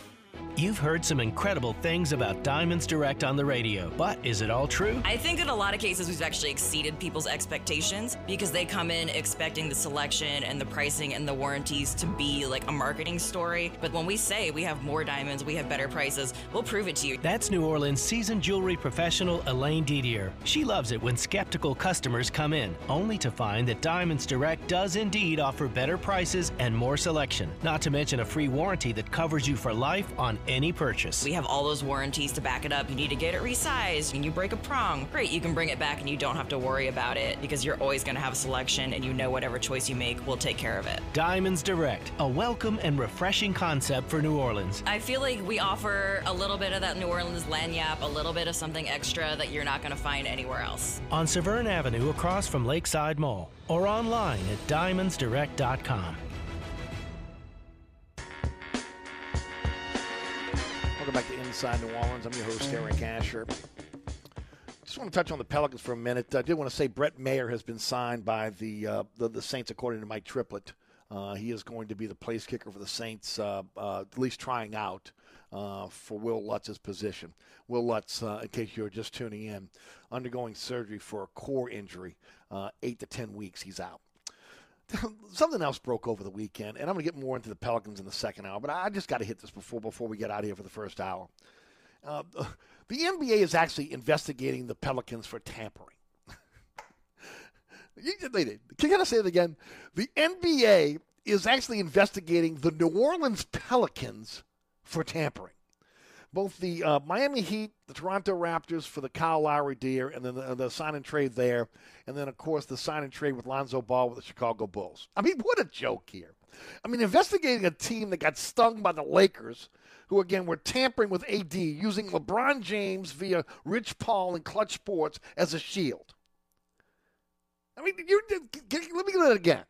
You've heard some incredible things about Diamonds Direct on the radio, but is it all true? I think in a lot of cases we've actually exceeded people's expectations because they come in expecting the selection and the pricing and the warranties to be like a marketing story. But when we say we have more diamonds, we have better prices, we'll prove it to you. That's New Orleans seasoned jewelry professional Elaine Didier. She loves it when skeptical customers come in, only to find that Diamonds Direct does indeed offer better prices and more selection, not to mention a free warranty that covers you for life on any purchase. We have all those warranties to back it up. You need to get it resized and you break a prong. Great, you can bring it back and you don't have to worry about it because you're always going to have a selection and you know whatever choice you make will take care of it. Diamonds Direct, a welcome and refreshing concept for New Orleans. I feel like we offer a little bit of that New Orleans lagniappe, a little bit of something extra that you're not going to find anywhere else. On Severn Avenue across from Lakeside Mall or online at diamondsdirect.com. Inside New Orleans. I'm your host, Eric Asher. Just want to touch on the Pelicans for a minute. I did want to say Brett Maher has been signed by the uh, the, the Saints, according to Mike Triplett. Uh, he is going to be the place kicker for the Saints, uh, uh, at least trying out uh, for Will Lutz's position. Will Lutz, uh, in case you're just tuning in, undergoing surgery for a core injury, eight to ten weeks. He's out. [laughs] Something else broke over the weekend, and I'm going to get more into the Pelicans in the second hour. But I just got to hit this before before we get out of here for the first hour. Uh, [laughs] the NBA is actually investigating the Pelicans for tampering. [laughs] you, can I say it again? The NBA is actually investigating the New Orleans Pelicans for tampering. Both the uh, Miami Heat, the Toronto Raptors for the Kyle Lowry deal, and then the, the sign and trade there, and then of course the sign and trade with Lonzo Ball with the Chicago Bulls. I mean, what a joke here! I mean, investigating a team that got stung by the Lakers, who again were tampering with AD, using LeBron James via Rich Paul and Clutch Sports as a shield. I mean, you let me get it again.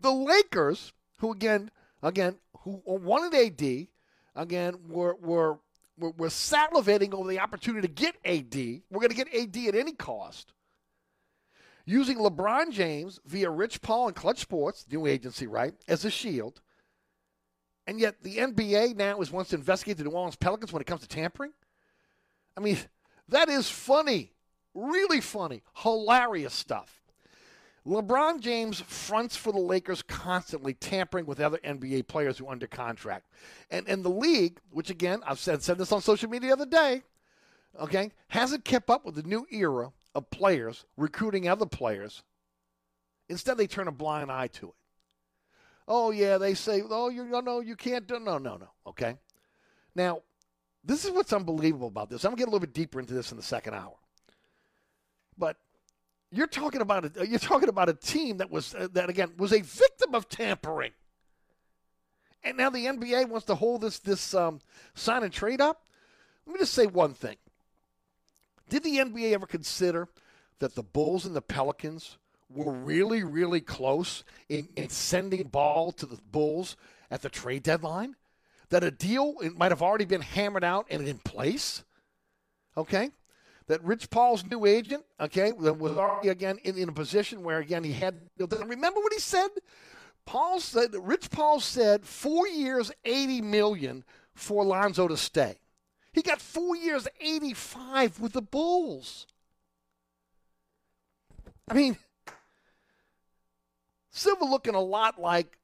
The Lakers, who again, again, who wanted AD, again were were were, were salivating over the opportunity to get AD. We're going to get AD at any cost. Using LeBron James via Rich Paul and Clutch Sports, new agency, right, as a shield. And yet the NBA now is wants to investigate the New Orleans Pelicans when it comes to tampering. I mean, that is funny, really funny, hilarious stuff. LeBron James fronts for the Lakers constantly, tampering with other NBA players who are under contract. And, and the league, which again, I've said, said this on social media the other day, okay, hasn't kept up with the new era of players recruiting other players. Instead, they turn a blind eye to it. Oh, yeah, they say, oh, you no, no, you can't do No, no, no, okay? Now, this is what's unbelievable about this. I'm going to get a little bit deeper into this in the second hour. But you're talking about a, you're talking about a team that was uh, that again was a victim of tampering, and now the NBA wants to hold this this um, sign and trade up. Let me just say one thing: Did the NBA ever consider that the Bulls and the Pelicans were really really close in, in sending ball to the Bulls at the trade deadline? That a deal might have already been hammered out and in place. Okay, that Rich Paul's new agent, okay, was already again in, in a position where again he had. Remember what he said? Paul said, Rich Paul said, four years, eighty million for Lonzo to stay. He got four years, eighty-five with the Bulls. I mean, Silver looking a lot like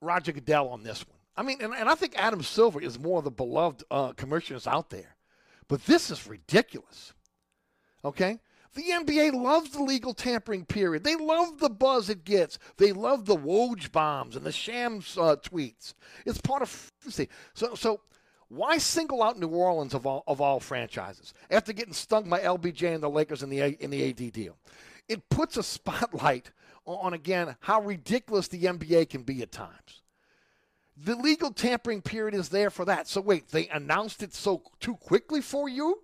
Roger Goodell on this one. I mean, and, and I think Adam Silver is more of the beloved uh, commissioners out there. But this is ridiculous. Okay? The NBA loves the legal tampering period. They love the buzz it gets. They love the Woj bombs and the Shams uh, tweets. It's part of see. So so why single out New Orleans of all of all franchises after getting stung by LBJ and the Lakers in the in the AD deal? It puts a spotlight on again how ridiculous the NBA can be at times. The legal tampering period is there for that. So wait, they announced it so too quickly for you?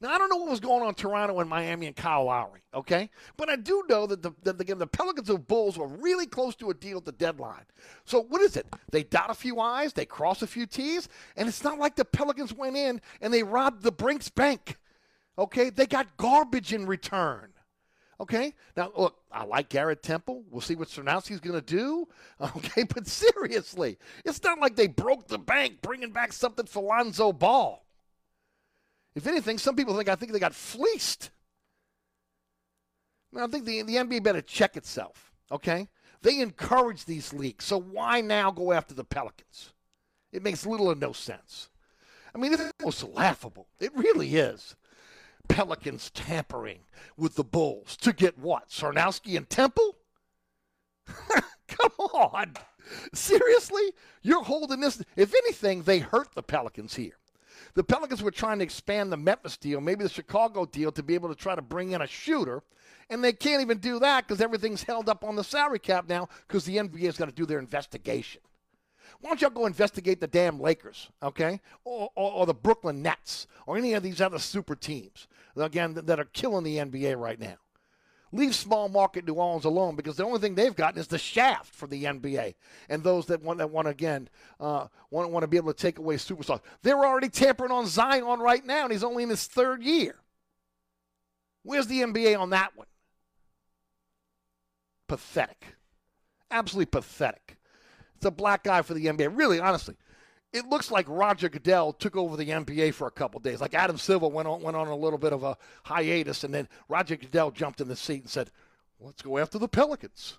Now, I don't know what was going on in Toronto and Miami and Kyle Lowry, okay? But I do know that the, that the, the Pelicans and Bulls were really close to a deal at the deadline. So what is it? They dot a few I's, they cross a few T's, and it's not like the Pelicans went in and they robbed the Brinks Bank, okay? They got garbage in return. Okay. Now, look, I like Garrett Temple. We'll see what Cernowski's going to do. [laughs] Okay. But seriously, it's not like they broke the bank bringing back something for Lonzo Ball. If anything, some people think I think they got fleeced. I think the, the NBA better check itself. Okay. They encourage these leaks. So why now go after the Pelicans? It makes little or no sense. I mean, it's almost laughable. It really is. Pelicans tampering with the Bulls to get what? Sarnowski and Temple? [laughs] Come on. Seriously? You're holding this. If anything, they hurt the Pelicans here. The Pelicans were trying to expand the Memphis deal, maybe the Chicago deal, to be able to try to bring in a shooter. And they can't even do that because everything's held up on the salary cap now because the NBA's got to do their investigation. Why don't y'all go investigate the damn Lakers, okay? Or, or, or, the Brooklyn Nets or any of these other super teams, again, that are killing the NBA right now. Leave small market New Orleans alone because the only thing they've gotten is the shaft for the NBA and those that want that want again uh, want want to be able to take away superstars. They're already tampering on Zion right now, and he's only in his third year. Where's the NBA on that one? Pathetic, absolutely pathetic. It's a black guy for the NBA. Really, honestly, it looks like Roger Goodell took over the NBA for a couple days. Like Adam Silver went on went on a little bit of a hiatus, and then Roger Goodell jumped in the seat and said, "Let's go after the Pelicans."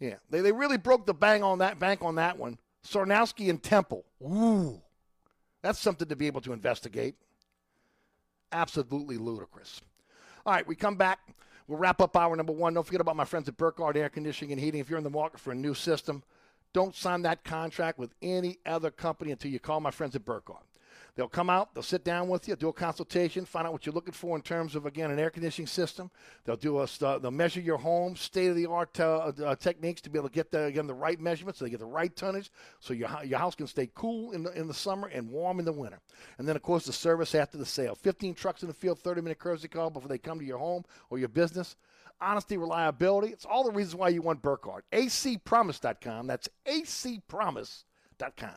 Yeah, they, they really broke the bang on that bank on that one. Sarnowski and Temple. Ooh, that's something to be able to investigate. Absolutely ludicrous. All right, we come back. We'll wrap up hour number one. Don't forget about my friends at Burkhardt Air Conditioning and Heating. If you're in the market for a new system, don't sign that contract with any other company until you call my friends at Burkhardt. They'll come out, they'll sit down with you, do a consultation, find out what you're looking for in terms of again an air conditioning system. They'll do a they'll measure your home, state of the art uh, uh, techniques to be able to get the again the right measurements, so they get the right tonnage, so your your house can stay cool in the in the summer and warm in the winter. And then of course the service after the sale. 15 trucks in the field, 30 minute courtesy call before they come to your home or your business honesty, reliability. It's all the reasons why you want Burkhardt. acpromise.com. That's acpromise.com.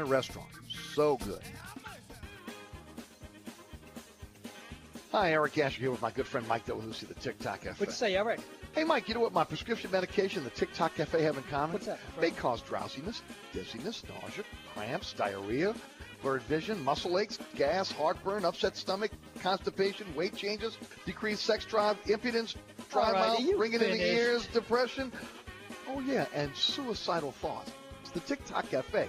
Restaurant. So good. Hi, Eric Asher here with my good friend Mike Delahousie, the TikTok Cafe. What'd you say, Eric? Hey, Mike, you know what my prescription medication, the TikTok Cafe, have in common? What's that? They cause drowsiness, dizziness, nausea, cramps, diarrhea, blurred vision, muscle aches, gas, heartburn, upset stomach, constipation, weight changes, decreased sex drive, impotence, dry mouth, ringing in the ears, depression. Oh, yeah, and suicidal thoughts. It's the TikTok Cafe,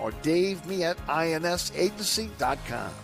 or davemietteinsagency.com.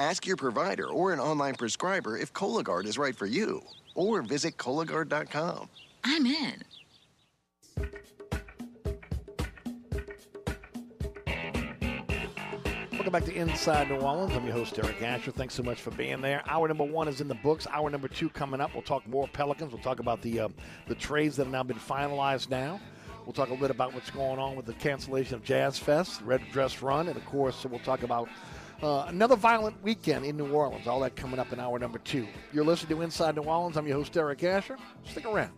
Ask your provider or an online prescriber if Cologuard is right for you, or visit Cologuard.com. I'm in. Welcome back to Inside New Orleans. I'm your host, Eric Asher. Thanks so much for being there. Hour number one is in the books. Hour number two coming up. We'll talk more Pelicans. We'll talk about the uh, the trades that have now been finalized now. We'll talk a little bit about what's going on with the cancellation of Jazz Fest, Red Dress Run, and of course, we'll talk about uh, another violent weekend in New Orleans. All that coming up in hour number two. You're listening to Inside New Orleans. I'm your host, Eric Asher. Stick around.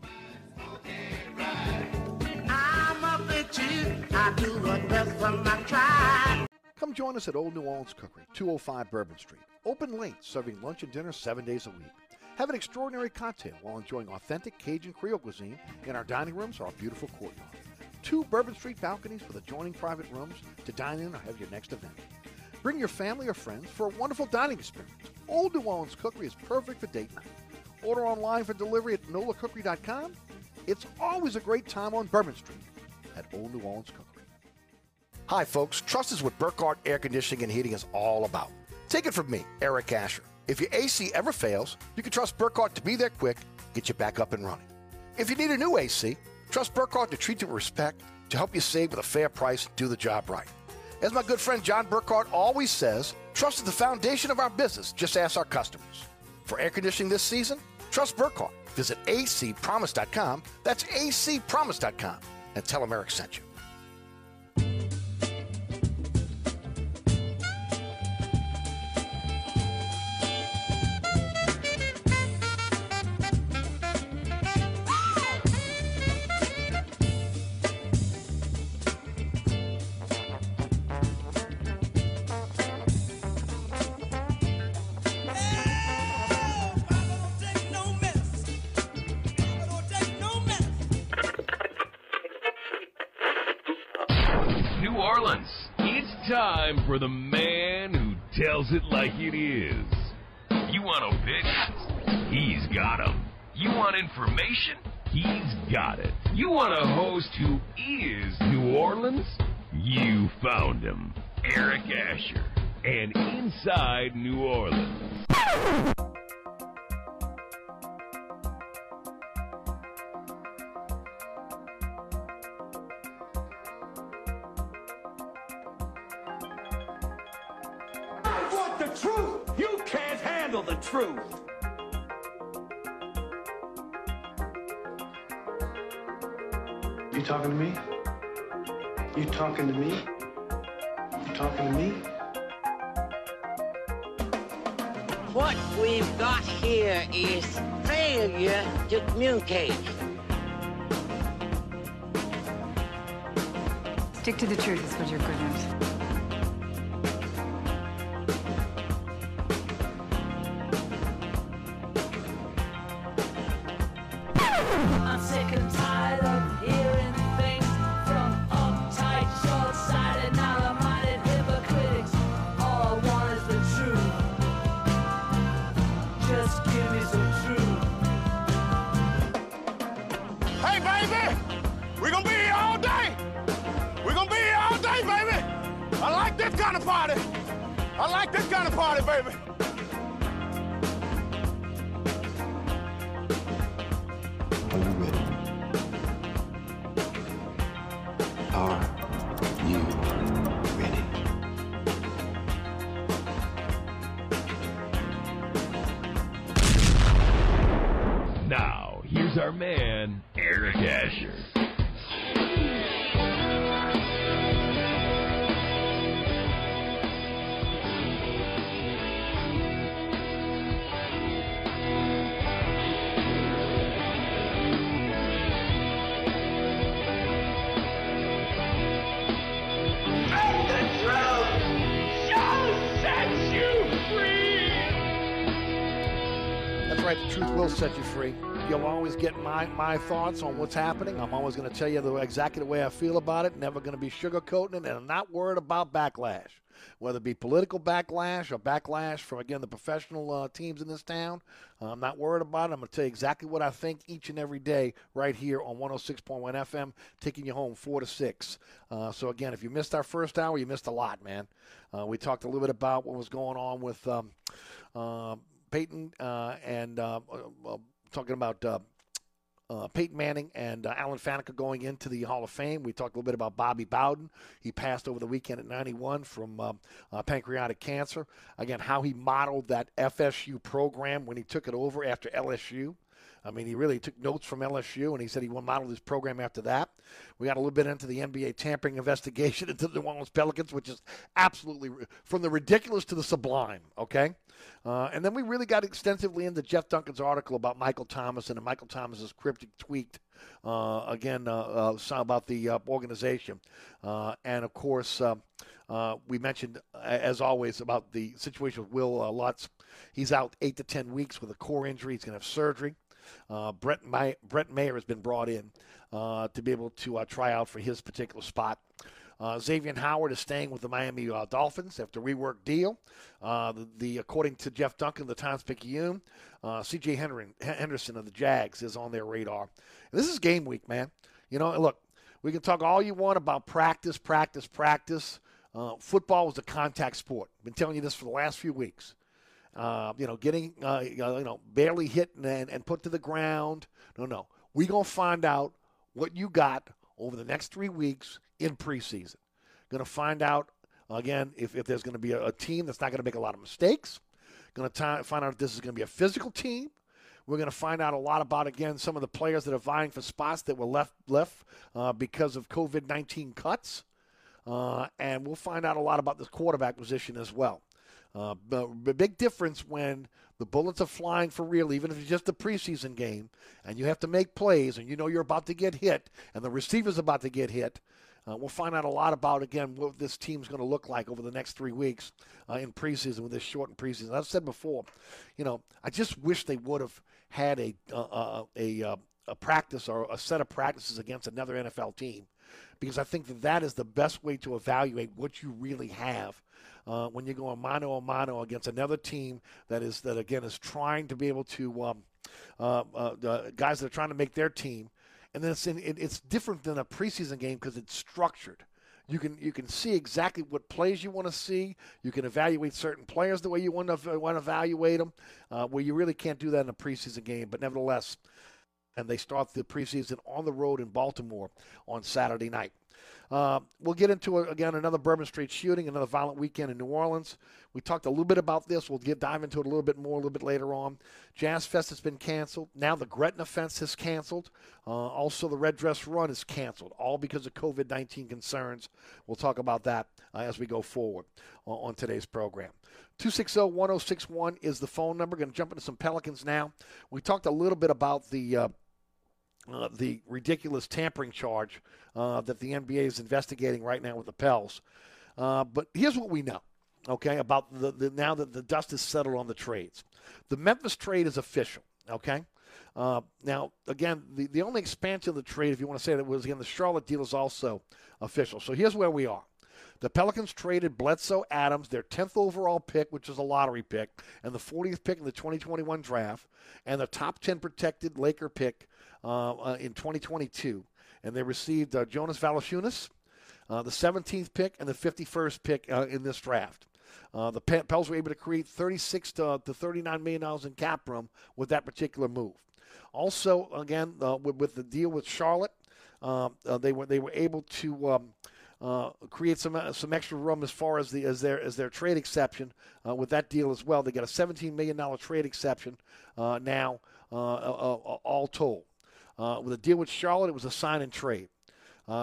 I'm a bitch. I do what's best for my tribe. Come join us at Old New Orleans Cookery, 205 Bourbon Street. Open late, serving lunch and dinner seven days a week. Have an extraordinary cocktail while enjoying authentic Cajun Creole cuisine in our dining rooms or our beautiful courtyard. Two Bourbon Street balconies with adjoining private rooms to dine in or have your next event. Bring your family or friends for a wonderful dining experience. Old New Orleans Cookery is perfect for date night. Order online for delivery at nolacookery.com. It's always a great time on Bourbon Street at Old New Orleans Cookery. Hi, folks. Trust is what Burkhardt Air Conditioning and Heating is all about. Take it from me, Eric Asher. If your AC ever fails, you can trust Burkhardt to be there quick, get you back up and running. If you need a new AC, trust Burkhardt to treat you with respect, to help you save with a fair price do the job right. As my good friend John Burkhardt always says, trust is the foundation of our business. Just ask our customers. For air conditioning this season, trust Burkhardt. Visit acpromise.com. That's acpromise.com. And tell them Eric sent you. our man, Eric Asher. That's right, the truth will set you free. You'll always get my, my thoughts on what's happening. I'm always going to tell you the, exactly the way I feel about it. Never going to be sugarcoating it, and I'm not worried about backlash, whether it be political backlash or backlash from again the professional uh, teams in this town. Uh, I'm not worried about it. I'm going to tell you exactly what I think each and every day right here on 106.1 FM, taking you home four to six. Uh, so again, if you missed our first hour, you missed a lot, man. Uh, we talked a little bit about what was going on with. Um, uh, Payton uh, and uh, uh, talking about uh, uh, Peyton Manning and uh, Alan Faneca going into the Hall of Fame. We talked a little bit about Bobby Bowden. He passed over the weekend at 91 from um, uh, pancreatic cancer. Again, how he modeled that FSU program when he took it over after LSU. I mean, he really took notes from LSU, and he said he modeled his program after that. We got a little bit into the NBA tampering investigation [laughs] into the New Orleans Pelicans, which is absolutely from the ridiculous to the sublime. Okay, uh, and then we really got extensively into Jeff Duncan's article about Michael Thomas and Michael Thomas's cryptic tweet uh, again uh, uh, about the uh, organization, uh, and of course. We mentioned, as always, about the situation with Will Lutz. He's out eight to ten weeks with a core injury. He's going to have surgery. Uh, Brett, May- Brett Maher has been brought in uh, to be able to uh, try out for his particular spot. Uh, Xavier Howard is staying with the Miami uh, Dolphins after rework deal. Uh, the, the, according to Jeff Duncan, the Times Picayune, C.J. Henderson of the Jags is on their radar. And this is game week, man. You know, look, we can talk all you want about practice, practice, practice. football is a contact sport. I've been telling you this for the last few weeks. Uh, you know, getting uh, you know barely hit and, and put to the ground. No, no, we gonna find out what you got over the next three weeks in preseason. Gonna find out again if, if there's gonna be a, a team that's not gonna make a lot of mistakes. Gonna find out if this is gonna be a physical team. We're going to find out a lot about again some of the players that are vying for spots that were left left uh, because of COVID nineteen cuts, uh, and we'll find out a lot about this quarterback position as well. Uh, big difference when the bullets are flying for real, even if it's just a preseason game, and you have to make plays, and you know you're about to get hit, and the receiver's about to get hit. Uh, we'll find out a lot about again what this team's going to look like over the next three weeks uh, in preseason with this shortened preseason. I've said before, you know, I just wish they would have had a uh, uh a uh, a practice or a set of practices against another NFL team, because I think that that is the best way to evaluate what you really have uh, when you're going mano a mano against another team that is that again is trying to be able to um, guys that are trying to make their team, and then it's in, it, it's different than a preseason game because it's structured. You can you can see exactly what plays you want to see. You can evaluate certain players the way you want to want to evaluate them, uh, where you really can't do that in a preseason game. But nevertheless, and they start the preseason on the road in Baltimore on Saturday night. Uh, we'll get into, again, another Bourbon Street shooting, another violent weekend in New Orleans. We talked a little bit about this. We'll get dive into it a little bit more a little bit later on. Jazz Fest has been canceled. Now the Gretna Fest is canceled. Uh, also, the Red Dress Run is canceled, all because of COVID 19 concerns. We'll talk about that uh, as we go forward on, on today's program. 260 1061 is the phone number. Going to jump into some Pelicans now. We talked a little bit about the. Uh, uh, the ridiculous tampering charge uh, that the NBA is investigating right now with the Pels. Uh, but here's what we know, okay, about the, the, now that the dust is settled on the trades. The Memphis trade is official, okay? Uh, now, again, the, the only expansion of the trade, if you want to say that, was again the Charlotte deal is also official. So here's where we are. The Pelicans traded Bledsoe Adams, their 10th overall pick, which was a lottery pick, and the 40th pick in the 2021 draft, and the top 10 protected Laker pick uh, uh, in 2022. And they received uh, Jonas Valanciunas, uh, the 17th pick, and the 51st pick uh, in this draft. The Pels were able to create 36 to, to 39 million dollars in cap room with that particular move. Also, again, with, with, the deal with Charlotte, um, they were they were able to um, uh, create some uh, some extra room as far as the as their as their trade exception uh, with that deal as well. They got a 17 million dollar trade exception now, all told. With a deal with Charlotte, it was a sign and trade.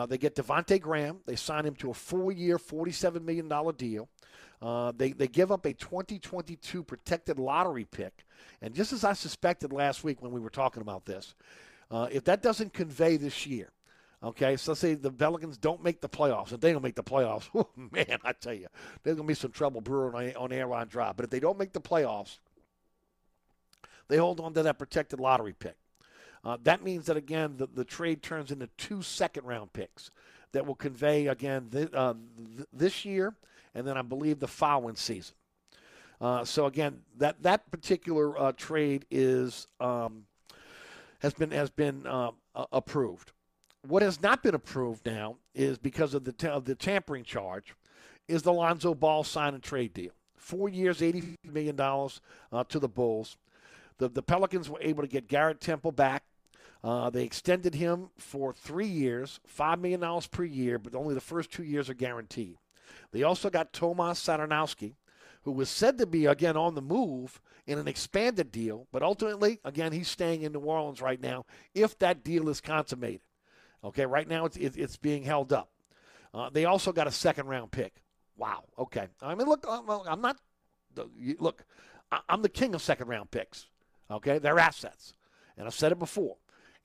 they get Devonte Graham. They sign him to a four-year, $47 million deal. Uh, they, they give up a 2022 protected lottery pick. And just as I suspected last week when we were talking about this, uh, if that doesn't convey this year, Okay, so let's say the Pelicans don't make the playoffs. If they don't make the playoffs, [laughs] oh, man, I tell you, there's going to be some trouble brewing on, on Airline Drive. But if they don't make the playoffs, they hold on to that protected lottery pick. Uh, that means that, again, the, the trade turns into two second round picks that will convey, again, th- uh, th- this year and then I believe the following season. Uh, so again, that that particular uh, trade is um, has been has been uh, approved. What has not been approved now is because of the t- of the tampering charge, is the Lonzo Ball sign and trade deal. Four years, eighty million dollars uh, to the Bulls. The the Pelicans were able to get Garrett Temple back. Uh, they extended him for three years, five million dollars per year, but only the first two years are guaranteed. They also got Tomas Satoransky, who was said to be, again, on the move in an expanded deal, but ultimately, again, he's staying in New Orleans right now if that deal is consummated. Okay, right now it's, it's being held up. Uh, they also got a second round pick. Wow. Okay. I mean, look, I'm not, look, I'm the king of second round picks. Okay, they're assets. And I've said it before.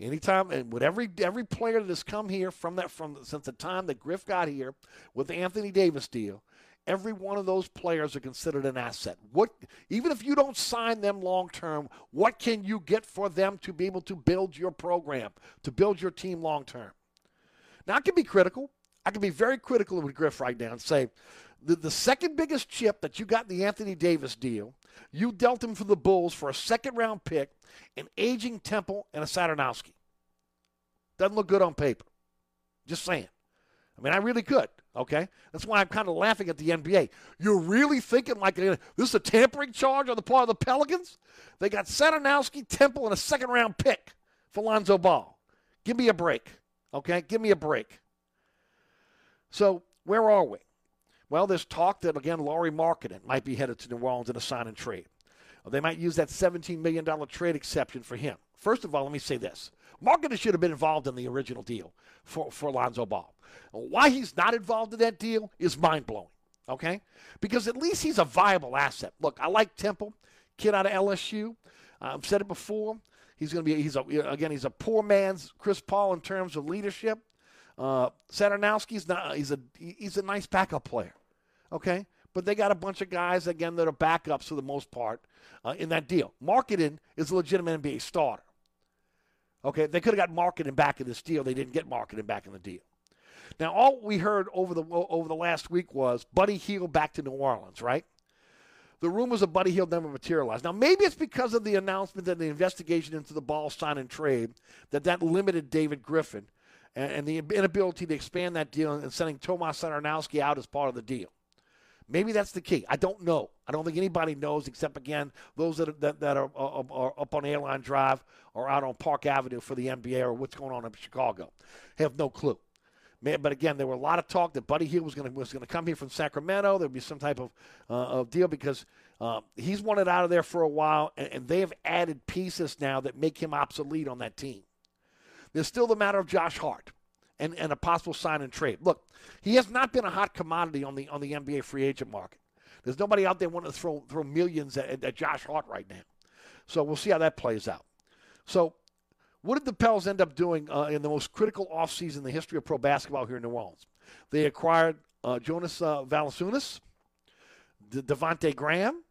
Anytime and with every every player that has come here from that from since the time that Griff got here with the Anthony Davis deal, every one of those players are considered an asset. What even if you don't sign them long term, what can you get for them to be able to build your program, to build your team long term? Now I can be critical. I can be very critical of Griff right now and say the, the second biggest chip that you got in the Anthony Davis deal, you dealt him for the Bulls for a second round pick, an aging Temple, and a Satoransky. Doesn't look good on paper. Just saying. I mean, I really could. Okay, that's why I'm kind of laughing at the NBA. You're really thinking like this is a tampering charge on the part of the Pelicans? They got Satoransky, Temple, and a second round pick for Lonzo Ball. Give me a break. Okay, give me a break. So where are we? Well, there's talk that, again, Lauri Markkanen might be headed to New Orleans in a sign and trade. They might use that $17 million trade exception for him. First of all, let me say this. Markkanen should have been involved in the original deal for, for Lonzo Ball. Why he's not involved in that deal is mind blowing, okay? Because at least he's a viable asset. Look, I like Temple, kid out of LSU. I've said it before. He's going to be, he's a, again, he's a poor man's Chris Paul in terms of leadership. Uh, Satoransky's not, he's a, he's a nice backup player okay? But they got a bunch of guys, again, that are backups for the most part uh, in that deal. Markkanen is a legitimate NBA starter. Okay, they could have got Markkanen back in this deal. They didn't get Markkanen back in the deal. Now, all we heard over the over the last week was Buddy Hield back to New Orleans, right? The rumors of Buddy Hield never materialized. Now, maybe it's because of the announcement and the investigation into the ball sign and trade that that limited David Griffin and, and the inability to expand that deal and sending Tomas Satoransky out as part of the deal. Maybe that's the key. I don't know. I don't think anybody knows except, again, those that are, that, that are, are, are, up on Airline Drive or out on Park Avenue for the NBA or what's going on in Chicago. Have no clue. But again, there were a lot of talk that Buddy Hield was going was to come here from Sacramento. There'd be some type of, uh, of deal because uh, he's wanted out of there for a while, and, and they have added pieces now that make him obsolete on that team. There's still the matter of Josh Hart and, and a possible sign and trade. Look, he has not been a hot commodity on the on the NBA free agent market. There's nobody out there wanting to throw throw millions at, at Josh Hart right now. So we'll see how that plays out. So what did the Pels end up doing uh, in the most critical offseason in the history of pro basketball here in New Orleans? They acquired uh, Jonas uh, Valanciunas, De- Devonte Graham,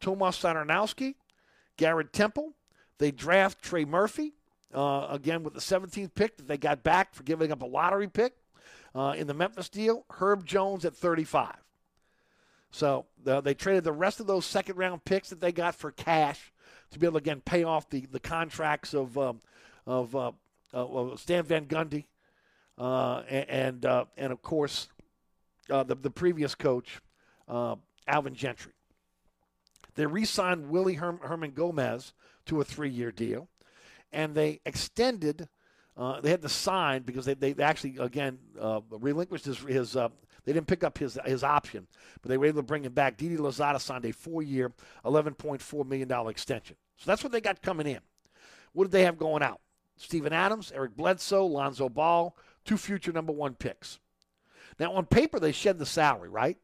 Tomas Satoransky, Garrett Temple. They draft Trey Murphy, uh, again with the 17th pick that they got back for giving up a lottery pick uh, in the Memphis deal. Herb Jones at 35. So uh, they traded the rest of those second round picks that they got for cash to be able to again pay off the, the contracts of um, of uh, uh, Stan Van Gundy uh, and uh, and of course the the previous coach Alvin Gentry. They re-signed Willie Herm- Hernangomez to a three-year deal and they extended. Uh, they had to sign because they, they actually again uh, relinquished his, his uh, they didn't pick up his his option, but they were able to bring him back. Didi Louzada signed a four-year, eleven point four million dollar extension. So that's what they got coming in. What did they have going out? Steven Adams, Eric Bledsoe, Lonzo Ball, two future number one picks. Now on paper they shed the salary, right?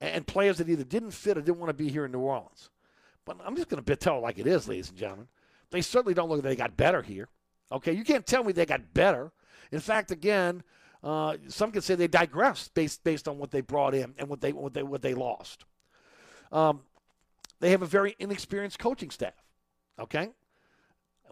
And, and players that either didn't fit or didn't want to be here in New Orleans. But I'm just going to tell it like it is, ladies and gentlemen. They certainly don't look like they got better here. Okay, you can't tell me they got better. In fact, again, uh, some could say they digressed based based on what they brought in and what they what they what they lost. Um, they have a very inexperienced coaching staff. Okay,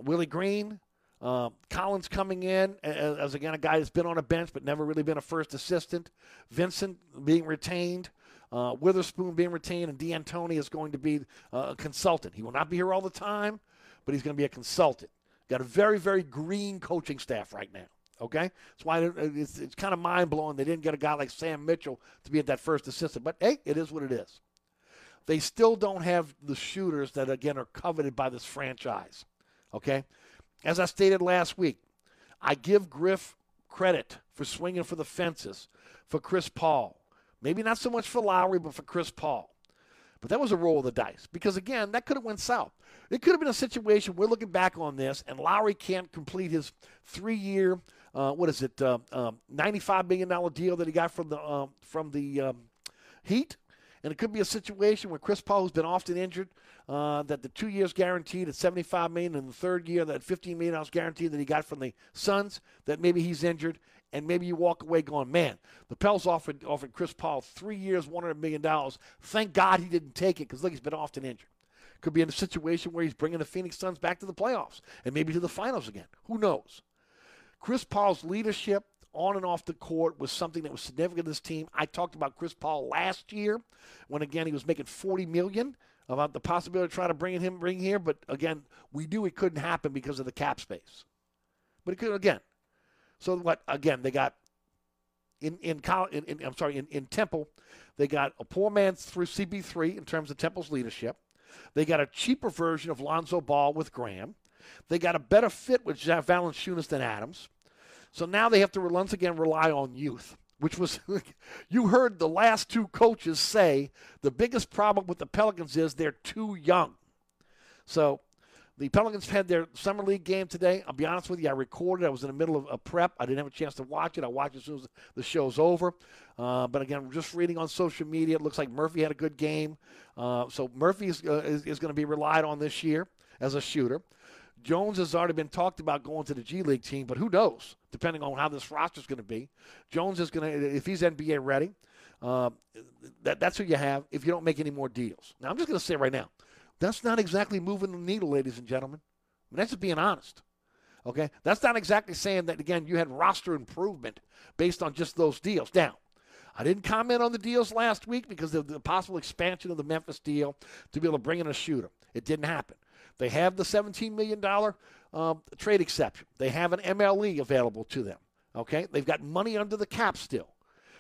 Willie Green, uh, Collins coming in as, as, again a guy that's been on a bench but never really been a first assistant. Vinson being retained. Uh, Weatherspoon being retained, and D'Antoni is going to be uh, a consultant. He will not be here all the time, but he's going to be a consultant. Got a very, very green coaching staff right now. Okay, that's why it's, it's kind of mind blowing they didn't get a guy like Sam Mitchell to be at that first assistant. But hey, it is what it is. They still don't have the shooters that again are coveted by this franchise. Okay, as I stated last week, I give Griff credit for swinging for the fences for Chris Paul. Maybe not so much for Lowry, but for Chris Paul. But that was a roll of the dice because again, that could have went south. It could have been a situation. We're looking back on this, and Lowry can't complete his three-year, uh, what is it, uh, um, ninety-five million dollar deal that he got from the um, from the um, Heat. And it could be a situation where Chris Paul, who's been often injured, uh, that the two years guaranteed at 75 million, and the third year that 15 million dollars guaranteed that he got from the Suns, that maybe he's injured, and maybe you walk away going, man, the Pels offered offered Chris Paul three years, 100 million dollars. Thank God he didn't take it because look, he's been often injured. Could be in a situation where he's bringing the Phoenix Suns back to the playoffs and maybe to the finals again. Who knows? Chris Paul's leadership on and off the court was something that was significant to this team. I talked about Chris Paul last year when again he was making 40 million about the possibility of trying to bring him bring here, but again, we knew it couldn't happen because of the cap space. But it could again. So what again, they got in in, in, in I'm sorry, in, in Temple, they got a poor man through CP3 in terms of Temple's leadership. They got a cheaper version of Lonzo Ball with Graham. They got a better fit with Valanciunas than Adams. So now they have to once again rely on youth, which was, [laughs] you heard the last two coaches say the biggest problem with the Pelicans is they're too young. So the Pelicans had their summer league game today. I'll be honest with you, I recorded. I was in the middle of a prep. I didn't have a chance to watch it. I'll watch it as soon as the show's over. Uh, but again, just reading on social media, it looks like Murphy had a good game. Uh, so Murphy is, uh, is, is going to be relied on this year as a shooter. Jones has already been talked about going to the G League team, but who knows? Depending on how this roster is going to be, Jones is going to, if he's NBA ready, uh, that, that's who you have. If you don't make any more deals, now I'm just going to say right now, that's not exactly moving the needle, ladies and gentlemen. I mean, that's just being honest. Okay, that's not exactly saying that again. You had roster improvement based on just those deals. Now, I didn't comment on the deals last week because of the possible expansion of the Memphis deal to be able to bring in a shooter. It didn't happen. They have the $17 million um, trade exception. They have an MLE available to them. Okay, they've got money under the cap still,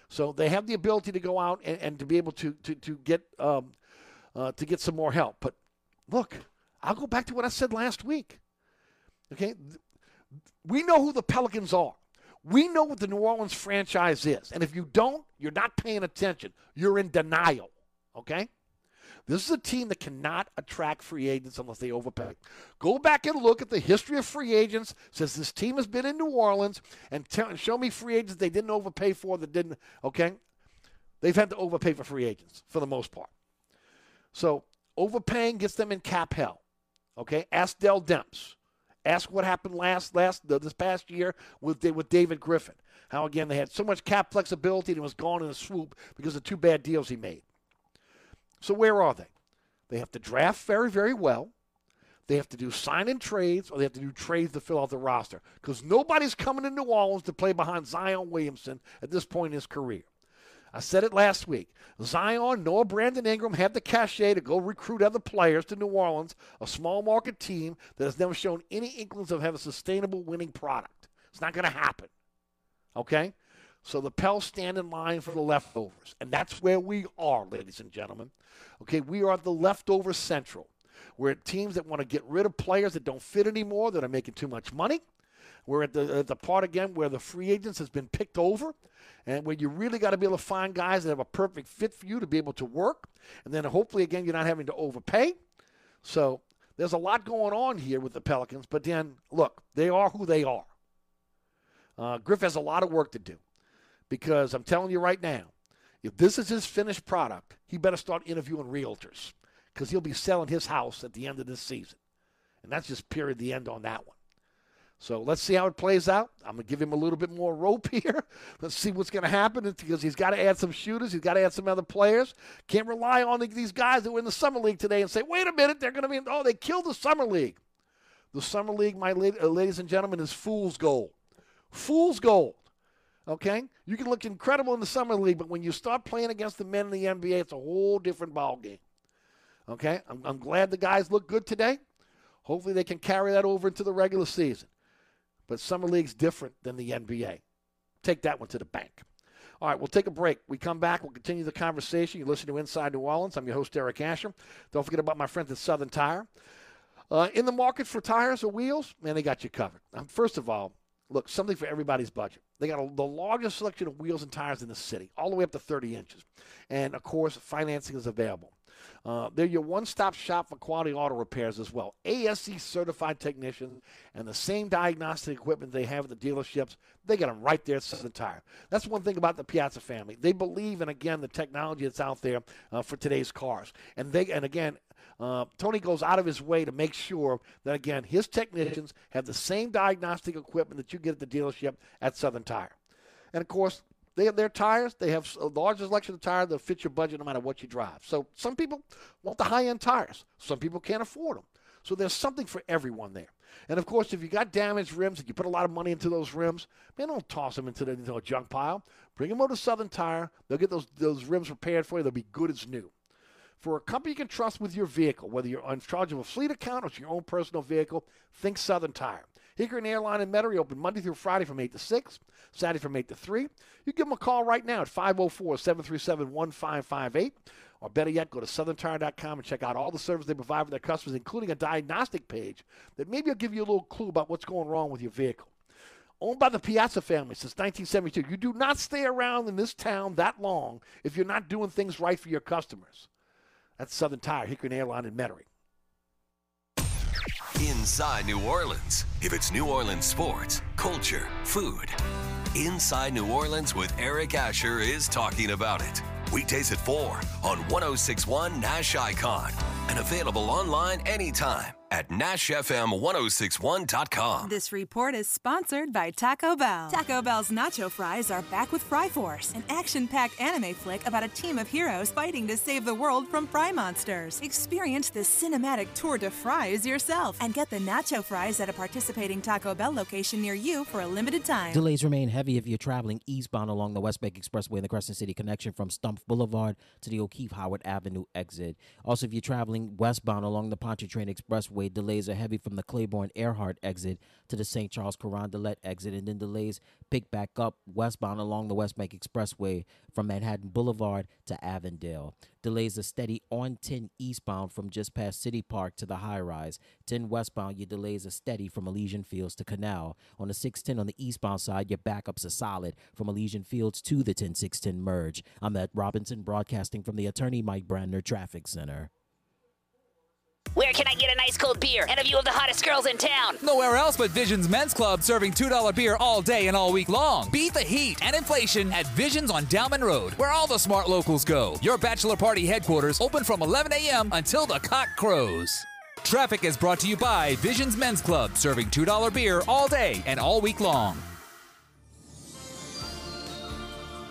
so they have the ability to go out and, and to be able to to to get um, uh, to get some more help. But look, I'll go back to what I said last week. Okay, we know who the Pelicans are. We know what the New Orleans franchise is, and if you don't, you're not paying attention. You're in denial. Okay. This is a team that cannot attract free agents unless they overpay. Go back and look at the history of free agents since this team has been in New Orleans and tell, show me free agents they didn't overpay for that didn't, okay? They've had to overpay for free agents for the most part. So overpaying gets them in cap hell. Okay? Ask Dell Demps. Ask what happened last last this past year with with David Griffin. How again they had so much cap flexibility and it was gone in a swoop because of two bad deals he made. So where are they? They have to draft very, very well. They have to do sign and trades, or they have to do trades to fill out the roster. Because nobody's coming to New Orleans to play behind Zion Williamson at this point in his career. I said it last week. Zion nor Brandon Ingram have the cachet to go recruit other players to New Orleans, a small market team that has never shown any inklings of having a sustainable winning product. It's not going to happen. Okay? So the Pels stand in line for the leftovers. And that's where we are, ladies and gentlemen. Okay, we are the leftover central. We're at teams that want to get rid of players that don't fit anymore, that are making too much money. We're at the, at the part again where the free agents has been picked over and where you really got to be able to find guys that have a perfect fit for you to be able to work. And then hopefully, again, you're not having to overpay. So there's a lot going on here with the Pelicans. But then, look, they are who they are. Uh, Griff has a lot of work to do because I'm telling you right now, if this is his finished product, he better start interviewing realtors because he'll be selling his house at the end of this season. And that's just period the end on that one. So let's see how it plays out. I'm going to give him a little bit more rope [laughs] here. Let's see what's going to happen because he's got to add some shooters. He's got to add some other players. Can't rely on these guys that were in the Summer League today and say, wait a minute, they're going to be, oh, they killed the Summer League. The Summer League, my uh, ladies and gentlemen, is fool's gold. Fool's gold. Okay? You can look incredible in the Summer League, but when you start playing against the men in the NBA, it's a whole different ballgame. Okay? I'm, I'm glad the guys look good today. Hopefully they can carry that over into the regular season. But Summer League's different than the NBA. Take that one to the bank. All right, we'll take a break. We come back. We'll continue the conversation. You listen to Inside New Orleans. I'm your host, Eric Asher. Don't forget about my friends at Southern Tire. Uh, in the market for tires or wheels, man, they got you covered. Um, first of all, look, something for everybody's budget. They got a, the largest selection of wheels and tires in the city, all the way up to 30 inches. And of course, financing is available. Uh, they're your one stop shop for quality auto repairs as well. ASE certified technicians and the same diagnostic equipment they have at the dealerships, they got them right there at Southern Tire. That's one thing about the Piazza family. They believe in, again, the technology that's out there uh, for today's cars. And they, and again, uh, Tony goes out of his way to make sure that, again, his technicians have the same diagnostic equipment that you get at the dealership at Southern Tire. And of course, they have their tires. They have a large selection of tires that fit your budget no matter what you drive. So some people want the high end tires. Some people can't afford them. So there's something for everyone there. And of course, if you got damaged rims and you put a lot of money into those rims, man, don't toss them into, the, into a junk pile. Bring them over to Southern Tire. They'll get those, those rims repaired for you. They'll be good as new. For a company you can trust with your vehicle, whether you're in charge of a fleet account or it's your own personal vehicle, think Southern Tire. Hickory and Airline in Metairie open Monday through Friday from 8 to 6, Saturday from 8 to 3. You give them a call right now at 504 737 1558. Or better yet, go to southerntire.com and check out all the service they provide for their customers, including a diagnostic page that maybe will give you a little clue about what's going wrong with your vehicle. Owned by the Piazza family since 1972. You do not stay around in this town that long if you're not doing things right for your customers. That's Southern Tire, Hickory and Airline in Metairie. Inside New Orleans. If it's New Orleans sports, culture, food, Inside New Orleans with Eric Asher is talking about it. Weekdays at 4 on 1061 Nash Icon and available online anytime at NashFM1061.com. This report is sponsored by Taco Bell. Taco Bell's nacho fries are back with Fry Force, an action packed anime flick about a team of heroes fighting to save the world from fry monsters. Experience the cinematic tour de fries yourself and get the nacho fries at a participating Taco Bell location near you for a limited time. Delays remain heavy if you're traveling eastbound along the West Bank Expressway and the Crescent City connection from Stumpf Boulevard to the O'Keefe Howard Avenue exit. Also, if you're traveling westbound along the Pontchartrain Expressway, delays are heavy from the Claiborne Earhart exit to the St. Charles Carondelet exit, and then delays pick back up westbound along the West Bank Expressway from Manhattan Boulevard to Avondale. Delays are steady on 10 eastbound from just past City Park to the high rise. 10 westbound, your delays are steady from Elysian Fields to Canal. On the 610 on the eastbound side, your backups are solid from Elysian Fields to the 10610 merge. I'm at Robinson broadcasting from the Attorney Mike Brandner Traffic Center. Where can I get a nice cold beer and a view of the hottest girls in town? Nowhere else but Visions Men's Club serving $2 beer all day and all week long. Beat the heat and inflation at Visions on Downman Road, where all the smart locals go. Your bachelor party headquarters open from 11 a.m. until the cock crows. Traffic is brought to you by Visions Men's Club, serving $2 beer all day and all week long.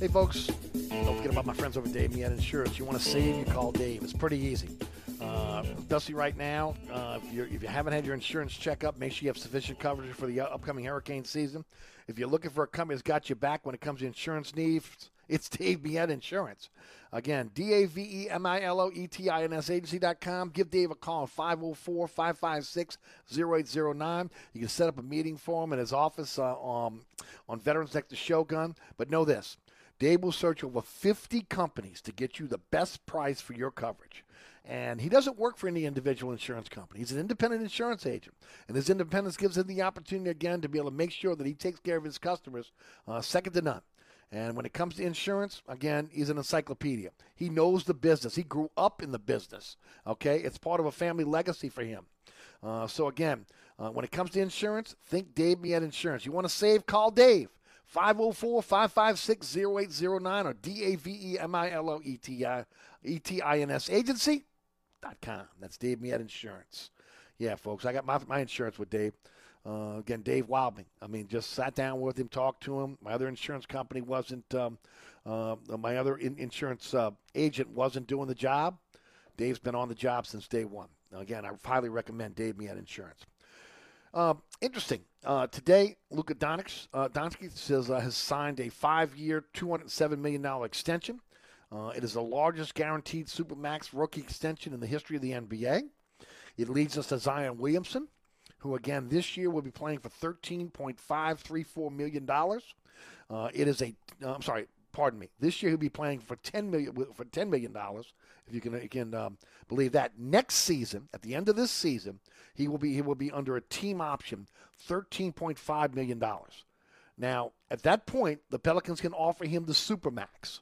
Hey, folks, don't forget about my friends over at Dave Miet Insurance. You want to save, you call Dave. It's pretty easy. Uh, Dusty, right now, uh, if, if you haven't had your insurance checkup, make sure you have sufficient coverage for the upcoming hurricane season. If you're looking for a company that's got you back when it comes to insurance needs, it's Dave Miet Insurance. Again, D A V E M I L O E T I N S agency.com. Give Dave a call 504 556 0809. You can set up a meeting for him in his office uh, um, on Veterans Next to Shogun. But know this Dave will search over 50 companies to get you the best price for your coverage. And he doesn't work for any individual insurance company. He's an independent insurance agent. And his independence gives him the opportunity, again, to be able to make sure that he takes care of his customers uh, second to none. And when it comes to insurance, again, he's an encyclopedia. He knows the business. He grew up in the business. Okay, it's part of a family legacy for him. Uh, so again, uh, when it comes to insurance, think Dave Miet Insurance. You want to save? Call Dave. 504-556-0809 or D-A-V-E-M-I-L-O-E-T-I-E-T-I-N-S agency.com. That's Dave Miet Insurance. Yeah, folks, I got my, my insurance with Dave. Uh, again, Dave Wilding. I mean, just sat down with him, talked to him. My other insurance company wasn't, um, uh, my other in- insurance uh, agent wasn't doing the job. Dave's been on the job since day one. Now, again, I highly recommend Dave Miet Insurance. Uh, interesting. Uh, today, Luka Doncic, uh, Doncic says, uh, has signed a five-year, $207 million extension. Uh, it is the largest guaranteed Supermax rookie extension in the history of the NBA. It leads us to Zion Williamson, who again this year will be playing for $13.534 million. Uh, it is a, uh, I'm sorry, pardon me. This year he'll be playing for 10 million for 10 million dollars, if you can can um, believe that. Next season, at the end of this season, he will be he will be under a team option, 13.5 million dollars. Now, at that point, the Pelicans can offer him the supermax.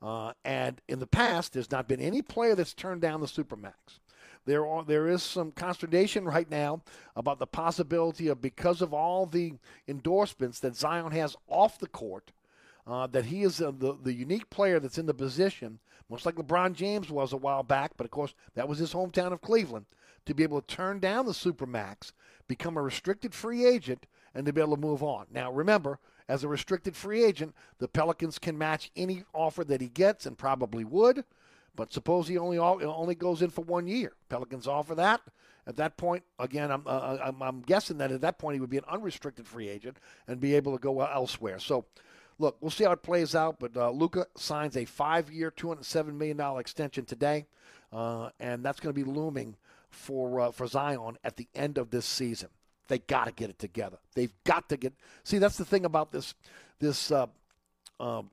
Uh, and in the past, there's not been any player that's turned down the supermax. There, are, there is some consternation right now about the possibility of because of all the endorsements that Zion has off the court, uh, that he is uh, the, the unique player that's in the position, much like LeBron James was a while back, but of course that was his hometown of Cleveland, to be able to turn down the Supermax, become a restricted free agent, and to be able to move on. Now remember, as a restricted free agent, the Pelicans can match any offer that he gets and probably would. But suppose he only only goes in for one year. Pelicans offer that. At that point, again, I'm, uh, I'm, I'm guessing that at that point he would be an unrestricted free agent and be able to go elsewhere. So, look, we'll see how it plays out. But uh, Luka signs a five-year, $207 million extension today, uh, and that's going to be looming for uh, for Zion at the end of this season. They got to get it together. They've got to get. See, that's the thing about this this uh, um,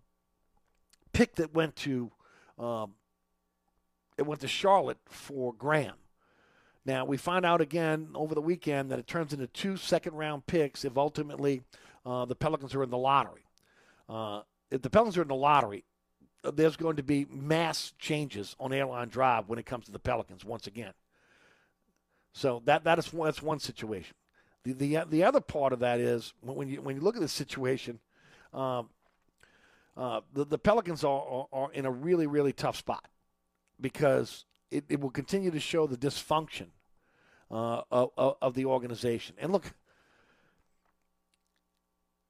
pick that went to um, it went to Charlotte for Graham. Now we find out again over the weekend that it turns into two second round picks if ultimately uh, the Pelicans are in the lottery. Uh, if the Pelicans are in the lottery, there's going to be mass changes on Airline Drive when it comes to the Pelicans once again. So that that is that's one situation. The the the other part of that is when you when you look at the situation, um, uh, the the Pelicans are, are are in a really really tough spot because it, it will continue to show the dysfunction uh, of of the organization. And look,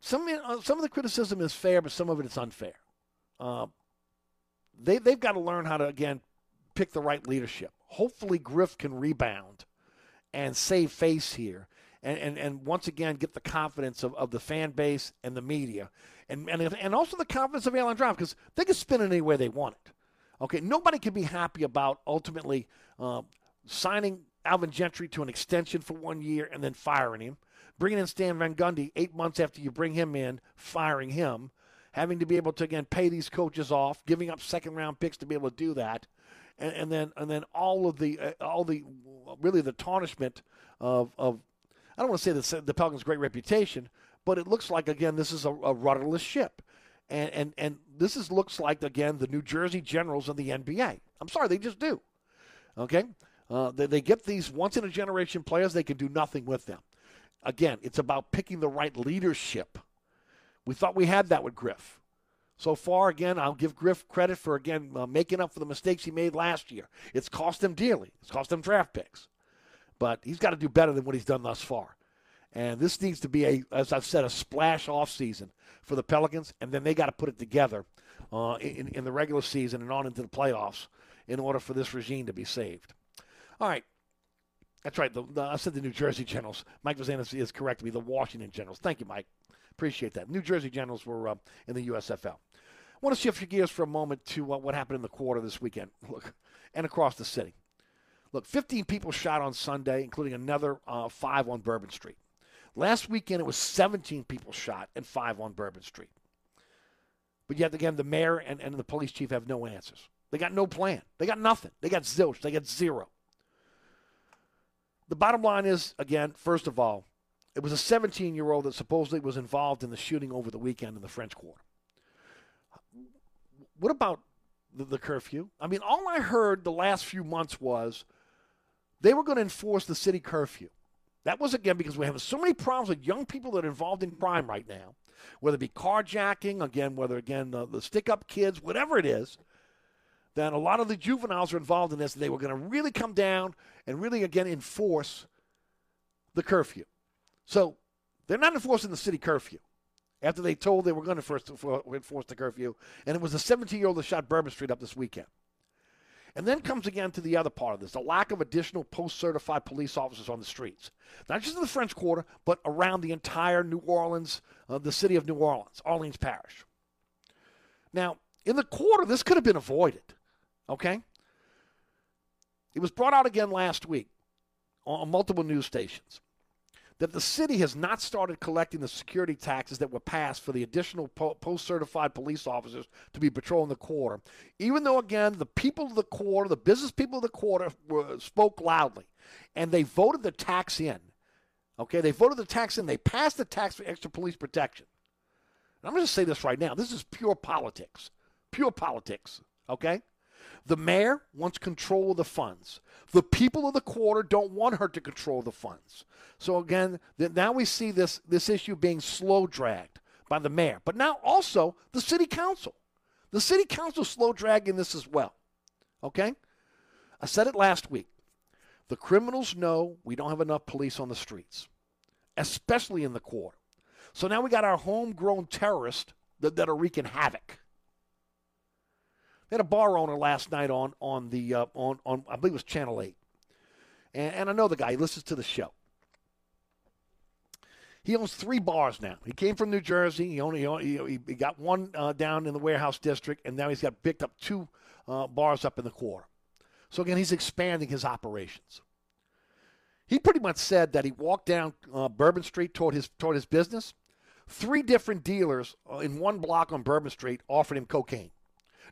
some some of the criticism is fair, but some of it is unfair. Uh, they they've got to learn how to again pick the right leadership. Hopefully, Griff can rebound and save face here, and and, and once again get the confidence of, of the fan base and the media, and and and also the confidence of Airline Drive because they can spin it any way they want it. Okay, nobody can be happy about ultimately uh, signing Alvin Gentry to an extension for one year and then firing him, bringing in Stan Van Gundy eight months after you bring him in, firing him, having to be able to again pay these coaches off, giving up second round picks to be able to do that, and, and then and then all of the uh, all the really the tarnishment of of I don't want to say the the Pelicans' great reputation, but it looks like again this is a, a rudderless ship. And, and and this is looks like again the New Jersey Generals of the NBA. I'm sorry, they just do. Okay, uh, they, they get these once in a generation players. They can do nothing with them. Again, it's about picking the right leadership. We thought we had that with Griff. So far, again, I'll give Griff credit for again uh, making up for the mistakes he made last year. It's cost him dearly. It's cost him draft picks, but he's got to do better than what he's done thus far. And this needs to be a, as I've said, a splash off season for the Pelicans, and then they got to put it together uh, in, in the regular season and on into the playoffs in order for this regime to be saved. All right. That's right. The, the, I said the New Jersey Generals. Mike Vazan is correct to the Washington Generals. Thank you, Mike. Appreciate that. New Jersey Generals were uh, in the USFL. I want to shift your gears for a moment to uh, what happened in the quarter this weekend. [laughs] Look, and across the city. Look, 15 people shot on Sunday, including another uh, five on Bourbon Street. Last weekend, it was 17 people shot and five on Bourbon Street. But yet again, the mayor and, and the police chief have no answers. They got no plan. They got nothing. They got zilch. They got zero. The bottom line is, again, first of all, it was a 17 year old that supposedly was involved in the shooting over the weekend in the French Quarter. What about the, the curfew? I mean, all I heard the last few months was they were going to enforce the city curfew. That was again because we have so many problems with young people that are involved in crime right now, whether it be carjacking, again, whether again the, the stick up kids, whatever it is. Then a lot of the juveniles are involved in this. They were going to really come down and really again enforce the curfew. So they're not enforcing the city curfew after they told they were going to first enforce the curfew. And it was a 17 year old that shot Bourbon Street up this weekend. And then comes again to the other part of this the lack of additional post certified police officers on the streets. Not just in the French Quarter, but around the entire New Orleans, uh, the city of New Orleans, Orleans Parish. Now, in the quarter, this could have been avoided. Okay? It was brought out again last week on multiple news stations that the city has not started collecting the security taxes that were passed for the additional post certified police officers to be patrolling the quarter. Even though, again, the people of the quarter, the business people of the quarter, were, spoke loudly and they voted the tax in. Okay, they voted the tax in. They passed the tax for extra police protection. And I'm going to say this right now this is pure politics. Pure politics. Okay? The mayor wants control of the funds. The people of the quarter don't want her to control the funds. So again, now we see this this issue being slow dragged by the mayor, but now also the city council. The city council slow dragging this as well. Okay? I said it last week. The criminals know we don't have enough police on the streets, especially in the quarter. So now we got our homegrown terrorists that, that are wreaking havoc. They had a bar owner last night on on the uh, on on I believe it was Channel Eight, and, and I know the guy. He listens to the show. He owns three bars now. He came from New Jersey. He only he, he got one uh, down in the warehouse district, and now he's got picked up two uh, bars up in the quarter. So again, he's expanding his operations. He pretty much said that he walked down uh, Bourbon Street toward his toward his business. Three different dealers uh, in one block on Bourbon Street offered him cocaine.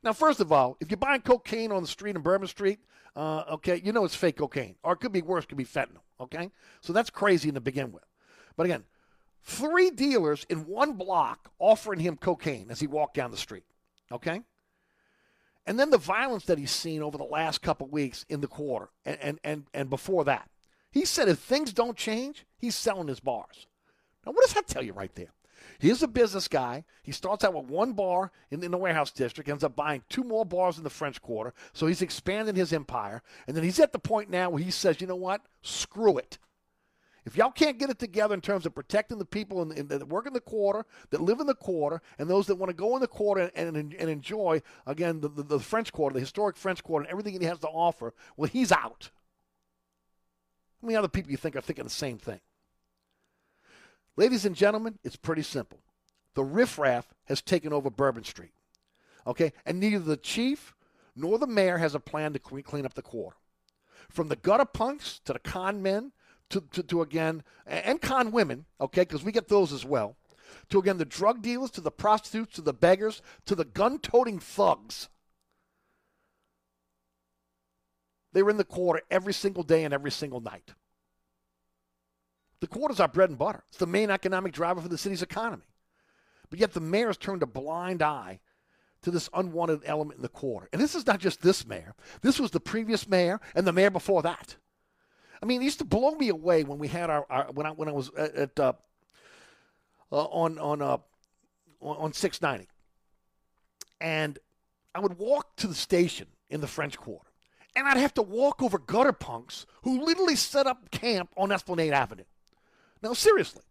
Now, first of all, if you're buying cocaine on the street in Bourbon Street, uh, okay, you know it's fake cocaine, or it could be worse, it could be fentanyl. Okay, so that's crazy to begin with. But again, three dealers in one block offering him cocaine as he walked down the street. Okay, and then the violence that he's seen over the last couple weeks in the quarter, and and and, and before that. He said if things don't change, he's selling his bars. Now, what does that tell you right there? Here's a business guy. He starts out with one bar in, in, the warehouse district, ends up buying two more bars in the French Quarter. So he's expanding his empire. And then he's at the point now where he says, you know what? Screw it. If y'all can't get it together in terms of protecting the people in, in, that work in the quarter, that live in the quarter, and those that want to go in the quarter and, and, and enjoy, again, the, the, the French Quarter, the historic French Quarter, and everything he has to offer, well, he's out. How many other people you think are thinking the same thing? Ladies and gentlemen, it's pretty simple. The riffraff has taken over Bourbon Street. Okay? And neither the chief nor the mayor has a plan to clean up the quarter. From the gutter punks to the con men to, to, to again, and con women, okay, because we get those as well, to again the drug dealers, to the prostitutes, to the beggars, to the gun toting thugs. They were in the quarter every single day and every single night. The quarter's our bread and butter. It's the main economic driver for the city's economy. But yet the mayor has turned a blind eye to this unwanted element in the quarter. And this is not just this mayor. This was the previous mayor and the mayor before that. I mean, it used to blow me away when we had our, our when I when I was at, at uh, uh, on on uh, on 690, and I would walk to the station in the French Quarter, and I'd have to walk over gutter punks who literally set up camp on Esplanade Avenue. Now, seriously,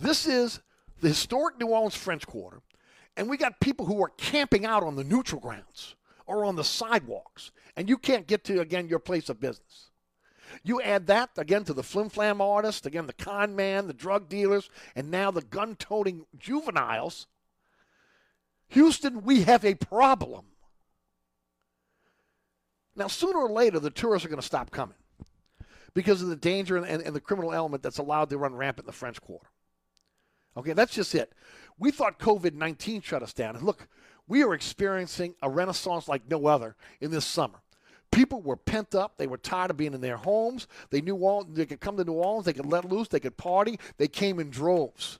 this is the historic New Orleans French Quarter, and we got people who are camping out on the neutral grounds or on the sidewalks, and you can't get to, again, your place of business. You add that, again, to the flim flam artists, again, the con man, the drug dealers, and now the gun toting juveniles. Houston, we have a problem. Now, sooner or later, the tourists are going to stop coming because of the danger and, and, and the criminal element that's allowed to run rampant in the French Quarter. Okay, that's just it. We thought COVID 19 shut us down. And look, we are experiencing a renaissance like no other in this summer. People were pent up. They were tired of being in their homes. They knew all they could come to New Orleans. They could let loose. They could party. They came in droves.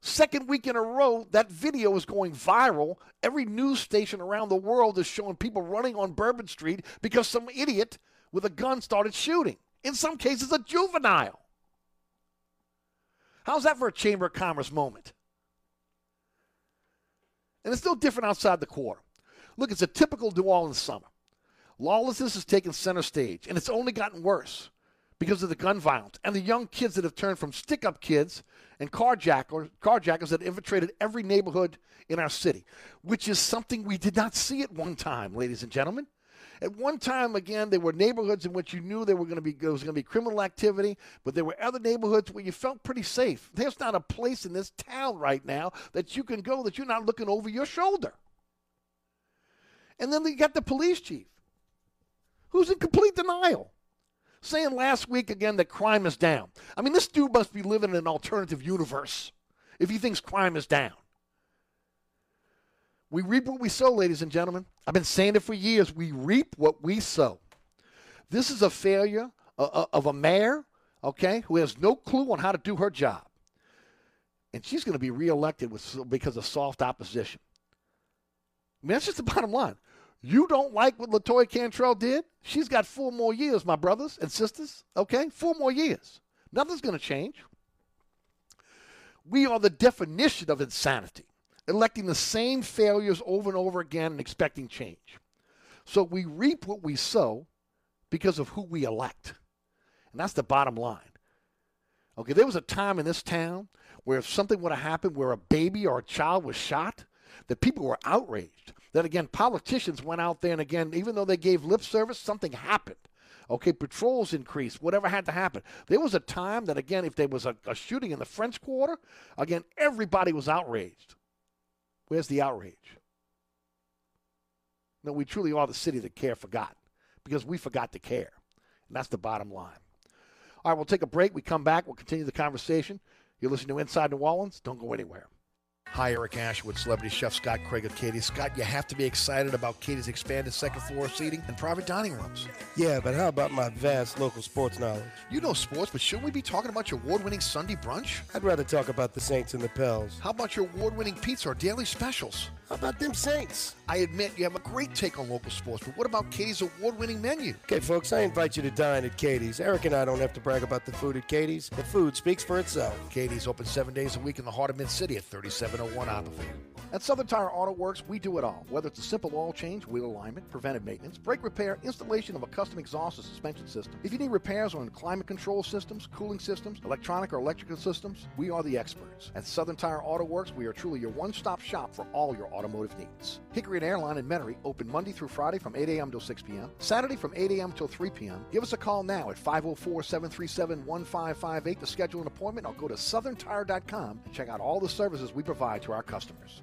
Second week in a row, that video is going viral. Every news station around the world is showing people running on Bourbon Street because some idiot with a gun started shooting. In some cases, a juvenile. How's that for a Chamber of Commerce moment? And it's still different outside the quarter. Look, it's a typical New Orleans summer. Lawlessness has taken center stage, and it's only gotten worse because of the gun violence and the young kids that have turned from stick up kids and carjackers, carjackers that infiltrated every neighborhood in our city, which is something we did not see at one time, ladies and gentlemen. At one time, again, there were neighborhoods in which you knew there were going to be there was going to be criminal activity, but there were other neighborhoods where you felt pretty safe. There's not a place in this town right now that you can go that you're not looking over your shoulder. And then you got the police chief, who's in complete denial, saying last week again that crime is down. I mean, this dude must be living in an alternative universe if he thinks crime is down. We reap what we sow, ladies and gentlemen. I've been saying it for years. We reap what we sow. This is a failure uh, uh, of a mayor, okay, who has no clue on how to do her job. And she's going to be reelected with, because of soft opposition. I mean, that's just the [laughs] bottom line. You don't like what Latoya Cantrell did? She's got four more years, my brothers and sisters, okay? Four more years. Nothing's going to change. We are the definition of insanity electing the same failures over and over again and expecting change. So we reap what we sow because of who we elect. And that's the bottom line. Okay, there was a time in this town where if something would have happened where a baby or a child was shot, that people were outraged. That again, politicians went out there and again, even though they gave lip service, something happened. Okay, patrols increased, whatever had to happen. There was a time that, again, if there was a, a shooting in the French Quarter, again, everybody was outraged. Where's the outrage? No, we truly are the city that care forgot because we forgot to care. And that's the bottom line. All right, we'll take a break. We come back. We'll continue the conversation. You're listening to Inside New Orleans. Don't go anywhere. Hi, Eric Ashwood, celebrity chef Scott Craig of Katie. Scott, you have to be excited about Katie's expanded second floor seating and private dining rooms. Yeah, but how about my vast local sports knowledge? You know sports, but shouldn't we be talking about your award-winning Sunday brunch? I'd rather talk about the Saints and the Pels. How about your award-winning pizza or daily specials? How about them Saints? I admit you have a great take on local sports, but what about Katie's award-winning menu? Okay, folks, I invite you to dine at Katie's. Eric and I don't have to brag about the food at Katie's. The food speaks for itself. Katie's open seven days a week in the heart of Mid-City at 3701 Iberville. At Southern Tire Auto Works, we do it all. Whether it's a simple oil change, wheel alignment, preventive maintenance, brake repair, installation of a custom exhaust or suspension system. If you need repairs on climate control systems, cooling systems, electronic or electrical systems, we are the experts. At Southern Tire Auto Works, we are truly your one-stop shop for all your automotive needs. Hickory and Airline in Metairie open Monday through Friday from 8 a.m. till 6 p.m. Saturday from 8 a.m. till 3 p.m. Give us a call now at 504-737-1558 to schedule an appointment or go to southerntire.com and check out all the services we provide to our customers.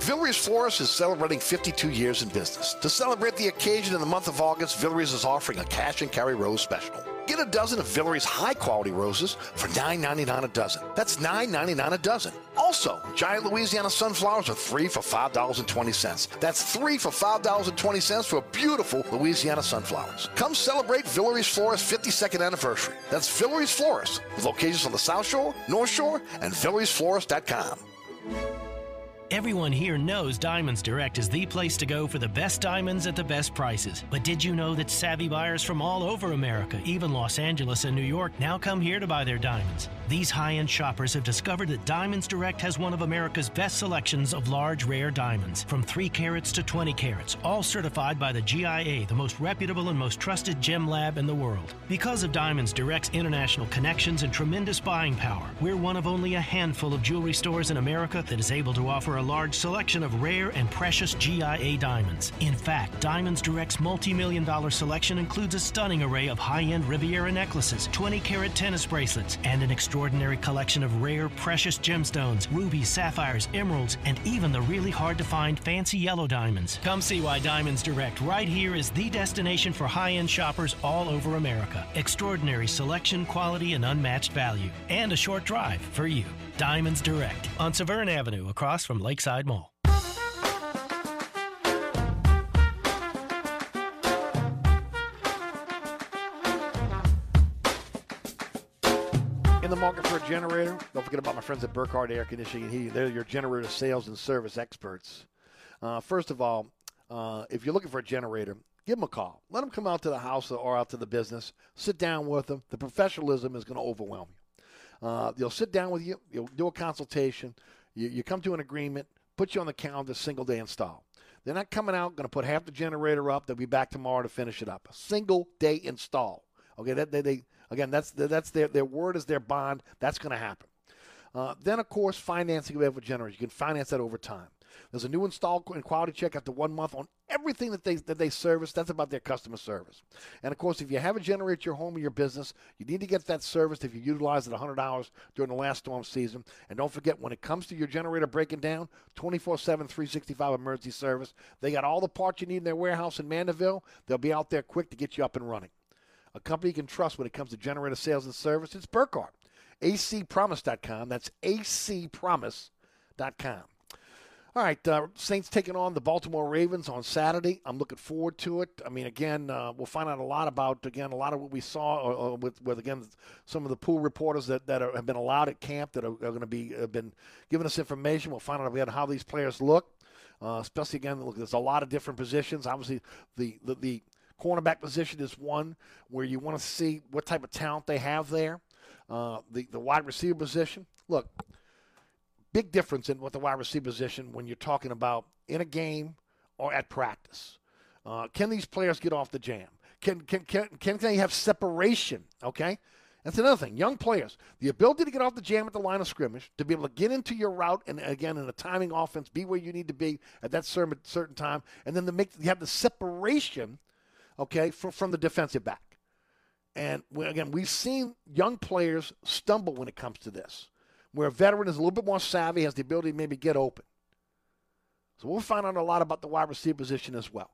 Villere's Florist is celebrating 52 years in business. To celebrate the occasion in the month of August, Villere's is offering a cash and carry rose special. Get a dozen of Villere's high quality roses for $9.99 a dozen. That's $9.99 a dozen. Also, giant Louisiana sunflowers are three for $5.20. That's three for $5.20 for beautiful Louisiana sunflowers. Come celebrate Villere's Florist's 52nd anniversary. That's Villere's Florist, with locations on the South Shore, North Shore, and Villere'sFlorist.com. Everyone here knows Diamonds Direct is the place to go for the best diamonds at the best prices. But did you know that savvy buyers from all over America, even Los Angeles and New York, now come here to buy their diamonds? These high end shoppers have discovered that Diamonds Direct has one of America's best selections of large, rare diamonds, from 3 carats to 20 carats, all certified by the GIA, the most reputable and most trusted gem lab in the world. Because of Diamonds Direct's international connections and tremendous buying power, we're one of only a handful of jewelry stores in America that is able to offer a large selection of rare and precious GIA diamonds. In fact, Diamonds Direct's multi million dollar selection includes a stunning array of high end Riviera necklaces, 20 carat tennis bracelets, and an extraordinary collection of rare, precious gemstones, rubies, sapphires, emeralds, and even the really hard to find fancy yellow diamonds. Come see why Diamonds Direct right here is the destination for high end shoppers all over America. Extraordinary selection, quality, and unmatched value. And a short drive for you. Diamonds Direct on Severn Avenue across from Lakeside Mall. In the market for a generator, don't forget about my friends at Burkhardt Air Conditioning and Heating. They're your generator sales and service experts. Uh, first of all, uh, if you're looking for a generator, give them a call. Let them come out to the house or out to the business. Sit down with them. The professionalism is going to overwhelm you. Uh, they'll sit down with you. You'll do a consultation. You, you come to an agreement. Put you on the calendar. Single day install. They're not coming out. Going to put half the generator up. They'll be back tomorrow to finish it up. A single day install. Okay, that they, they again that's that's their their word is their bond. That's going to happen. Uh, then of course financing available generators. You can finance that over time. There's a new install and quality check after one month on everything that they that they service. That's about their customer service. And of course, if you have a generator at your home or your business, you need to get that serviced if you utilize it 100 hours during the last storm season. And don't forget, when it comes to your generator breaking down, 24/7, 365 emergency service. They got all the parts you need in their warehouse in Mandeville. They'll be out there quick to get you up and running. A company you can trust when it comes to generator sales and service. It's Burkhardt. acpromise.com. That's acpromise.com. All right, uh, Saints taking on the Baltimore Ravens on Saturday. I'm looking forward to it. I mean, again, uh, we'll find out a lot about again a lot of what we saw uh, uh with, with again some of the pool reporters that, that are, have been allowed at camp that are, are going to be have been giving us information. We'll find out again how these players look, uh, especially again. Look, there's a lot of different positions. Obviously, the the, the cornerback position is one where you want to see what type of talent they have there. Uh, the the wide receiver position. Look, big difference in what the wide receiver position when you're talking about in a game or at practice? Uh, can these players get off the jam? Can, can, can, can they have separation? Okay? That's another thing. Young players, the ability to get off the jam at the line of scrimmage, to be able to get into your route, and again, in a timing offense, be where you need to be at that certain, time, and then to make you have the separation, okay, from, from the defensive back. And again, we've seen young players stumble when it comes to this, where a veteran is a little bit more savvy, has the ability to maybe get open. So we'll find out a lot about the wide receiver position as well.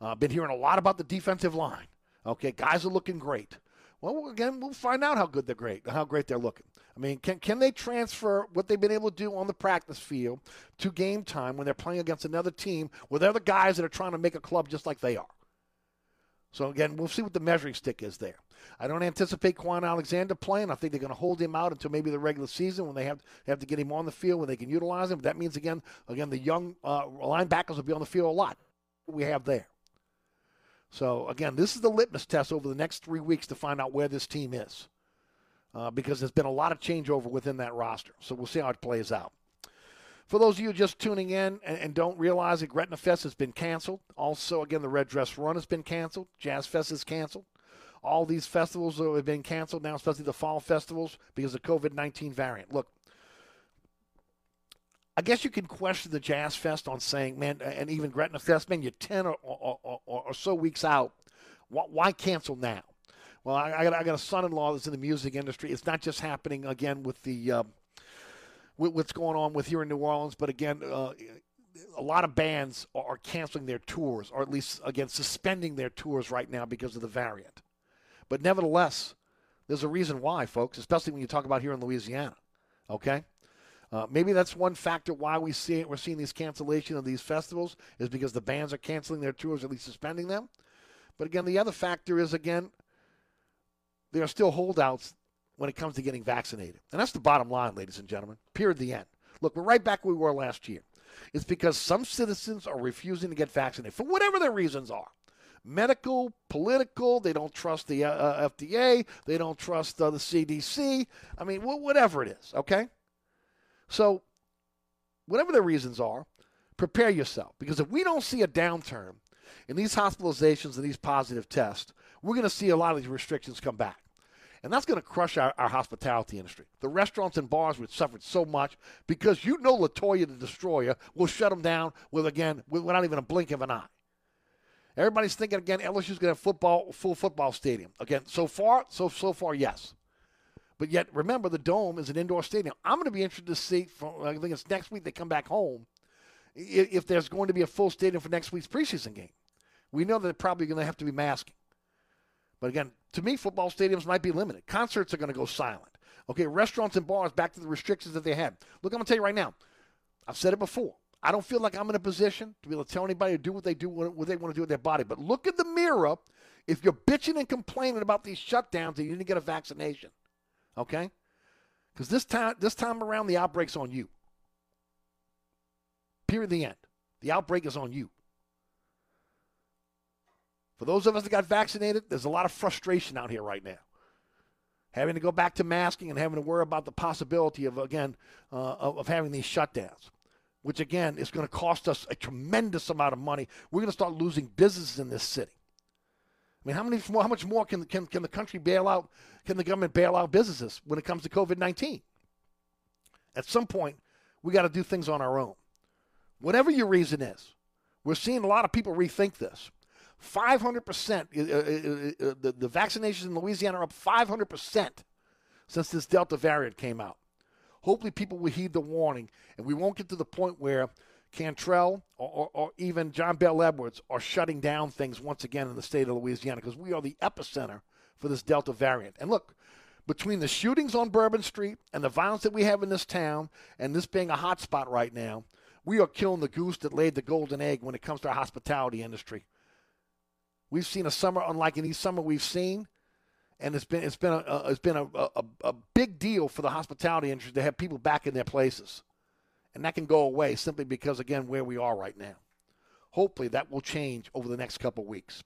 Uh, been hearing a lot about the defensive line. Okay, guys are looking great. Well, again, we'll find out how good they're great, how great they're looking. I mean, can can they transfer what they've been able to do on the practice field to game time when they're playing against another team where they're the guys that are trying to make a club just like they are? So again, we'll see what the measuring stick is there. I don't anticipate Kwon Alexander playing. I think they're going to hold him out until maybe the regular season when they have have to get him on the field when they can utilize him. But that means again, again the young uh, linebackers will be on the field a lot. We have there. So again, this is the litmus test over the next three weeks to find out where this team is, uh, because there's been a lot of changeover within that roster. So we'll see how it plays out. For those of you just tuning in and, and don't realize it, Gretna Fest has been canceled. Also, again, the Red Dress Run has been canceled. Jazz Fest is canceled. All these festivals have been canceled now, especially the fall festivals, because of the COVID 19 variant. Look, I guess you can question the Jazz Fest on saying, man, and even Gretna Fest, man, you're 10 or, or, or, or so weeks out. Why, cancel now? Well, I, I, got, I got a son in law that's in the music industry. It's not just happening, again, with the. Uh, with what's going on with here in New Orleans, but again, uh, a lot of bands are canceling their tours, or at least again suspending their tours right now because of the variant. But nevertheless, there's a reason why, folks, especially when you talk about here in Louisiana. Okay, uh, maybe that's one factor why we see it. We're seeing these cancellation of these festivals is because the bands are canceling their tours, at least suspending them. But again, the other factor is again, there are still holdouts when it comes to getting vaccinated, and that's the bottom line, ladies and gentlemen. Period. The end. Look, we're right back where we were last year. It's because some citizens are refusing to get vaccinated for whatever their reasons are medical, political. They don't trust the uh, FDA. They don't trust uh, the CDC. I mean, wh- whatever it is, okay? So, whatever the reasons are, prepare yourself. Because if we don't see a downturn in these hospitalizations and these positive tests, we're going to see a lot of these restrictions come back. And that's going to crush our, our hospitality industry. The restaurants and bars, which suffered so much, because you know Latoya the Destroyer will shut them down with, again, without even a blink of an eye. Everybody's thinking again. LSU's going to have football, full football stadium again. So far, so so far, yes. But yet, remember, the dome is an indoor stadium. I'm going to be interested to see. From, I think it's next week they come back home. If, there's going to be a full stadium for next week's preseason game, we know they're probably going to have to be masking. But again, to me, football stadiums might be limited. Concerts are going to go silent. Okay, restaurants and bars back to the restrictions that they had. Look, I'm going to tell you right now. I've said it before. I don't feel like I'm in a position to be able to tell anybody to do what they do, what they want to do with their body. But look in the mirror if you're bitching and complaining about these shutdowns and you didn't get a vaccination. Okay? Because this time, this time around, the outbreak's on you. Period. The end. The outbreak is on you. For those of us that got vaccinated, there's a lot of frustration out here right now. Having to go back to masking and having to worry about the possibility of, again, uh, of, of having these shutdowns, which, again, is going to cost us a tremendous amount of money. We're going to start losing businesses in this city. I mean, how many how much more can, can, can the country bail out, can the government bail out businesses when it comes to COVID 19? At some point, we got to do things on our own. Whatever your reason is, we're seeing a lot of people rethink this. 500%, uh, uh, uh, the, the vaccinations in Louisiana are up 500% since this Delta variant came out. Hopefully, people will heed the warning, and we won't get to the point where Cantrell or, or, or even John Bell Edwards are shutting down things once again in the state of Louisiana because we are the epicenter for this Delta variant. And look, between the shootings on Bourbon Street and the violence that we have in this town, and this being a hot spot right now, we are killing the goose that laid the golden egg when it comes to our hospitality industry. We've seen a summer unlike any summer we've seen, and it's been it's been a, it's been a, a, a big deal for the hospitality industry to have people back in their places, and that can go away simply because again where we are right now. Hopefully that will change over the next couple weeks.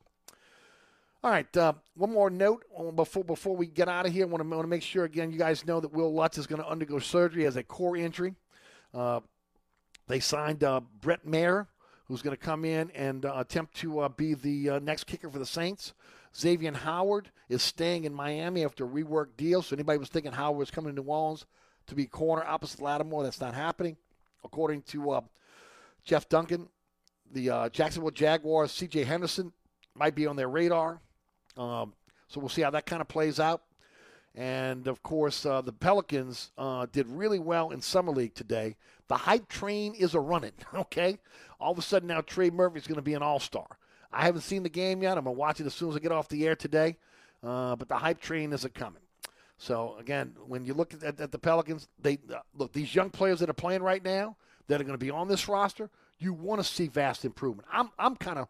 All right, uh, one more note before before we get out of here. I want to, want to make sure again you guys know that Will Lutz is going to undergo surgery as a core injury. Uh, They signed uh, Brett Maher, who's going to come in and uh, attempt to uh, be the uh, next kicker for the Saints. Xavier Howard is staying in Miami after a rework deal. So anybody was thinking Howard was coming to New Orleans to be corner opposite Lattimore, that's not happening. According to uh, Jeff Duncan, the uh, Jacksonville Jaguars, C.J. Henderson might be on their radar. Um, so we'll see how that kind of plays out. And of course, uh, the Pelicans uh, did really well in Summer League today. The hype train is a running, [laughs] okay? All of a sudden now Trey Murphy's going to be an all star. I haven't seen the game yet. I'm going to watch it as soon as I get off the air today. Uh, but the hype train isn't coming. So, again, when you look at, at the Pelicans, they uh, look, these young players that are playing right now that are going to be on this roster, you want to see vast improvement. I'm, I'm kind of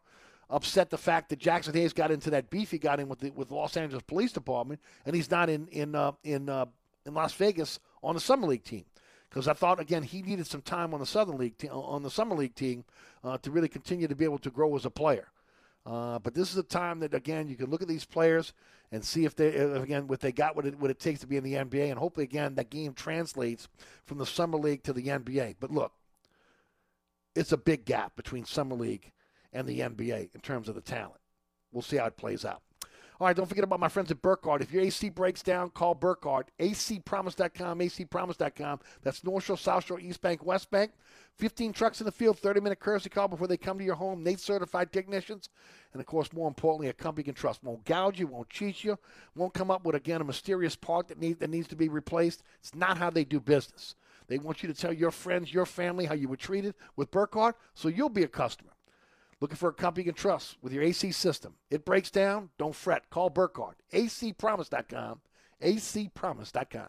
upset the fact that Jaxson Hayes got into that beef he got in with the with Los Angeles Police Department, and he's not in in uh, in uh, in Las Vegas on the summer league team. Because I thought again he needed some time on the Southern League te- on the summer league team uh, to really continue to be able to grow as a player. Uh, but this is a time that again you can look at these players and see if they again what they got what it what it takes to be in the NBA, and hopefully again that game translates from the summer league to the NBA. But look, it's a big gap between summer league and the NBA in terms of the talent. We'll see how it plays out. All right, don't forget about my friends at Burkhardt. If your AC breaks down, call Burkhardt. acpromise.com, acpromise.com. That's North Shore, South Shore, East Bank, West Bank. 15 trucks in the field, 30 minute courtesy call before they come to your home. Nate certified technicians. And of course, more importantly, a company you can trust. Won't gouge you, won't cheat you, won't come up with, again, a mysterious part that, need, that needs to be replaced. It's not how they do business. They want you to tell your friends, your family, how you were treated with Burkhardt, so you'll be a customer. Looking for a company you can trust with your AC system. It breaks down, don't fret. Call Burkhardt. acpromise.com. acpromise.com.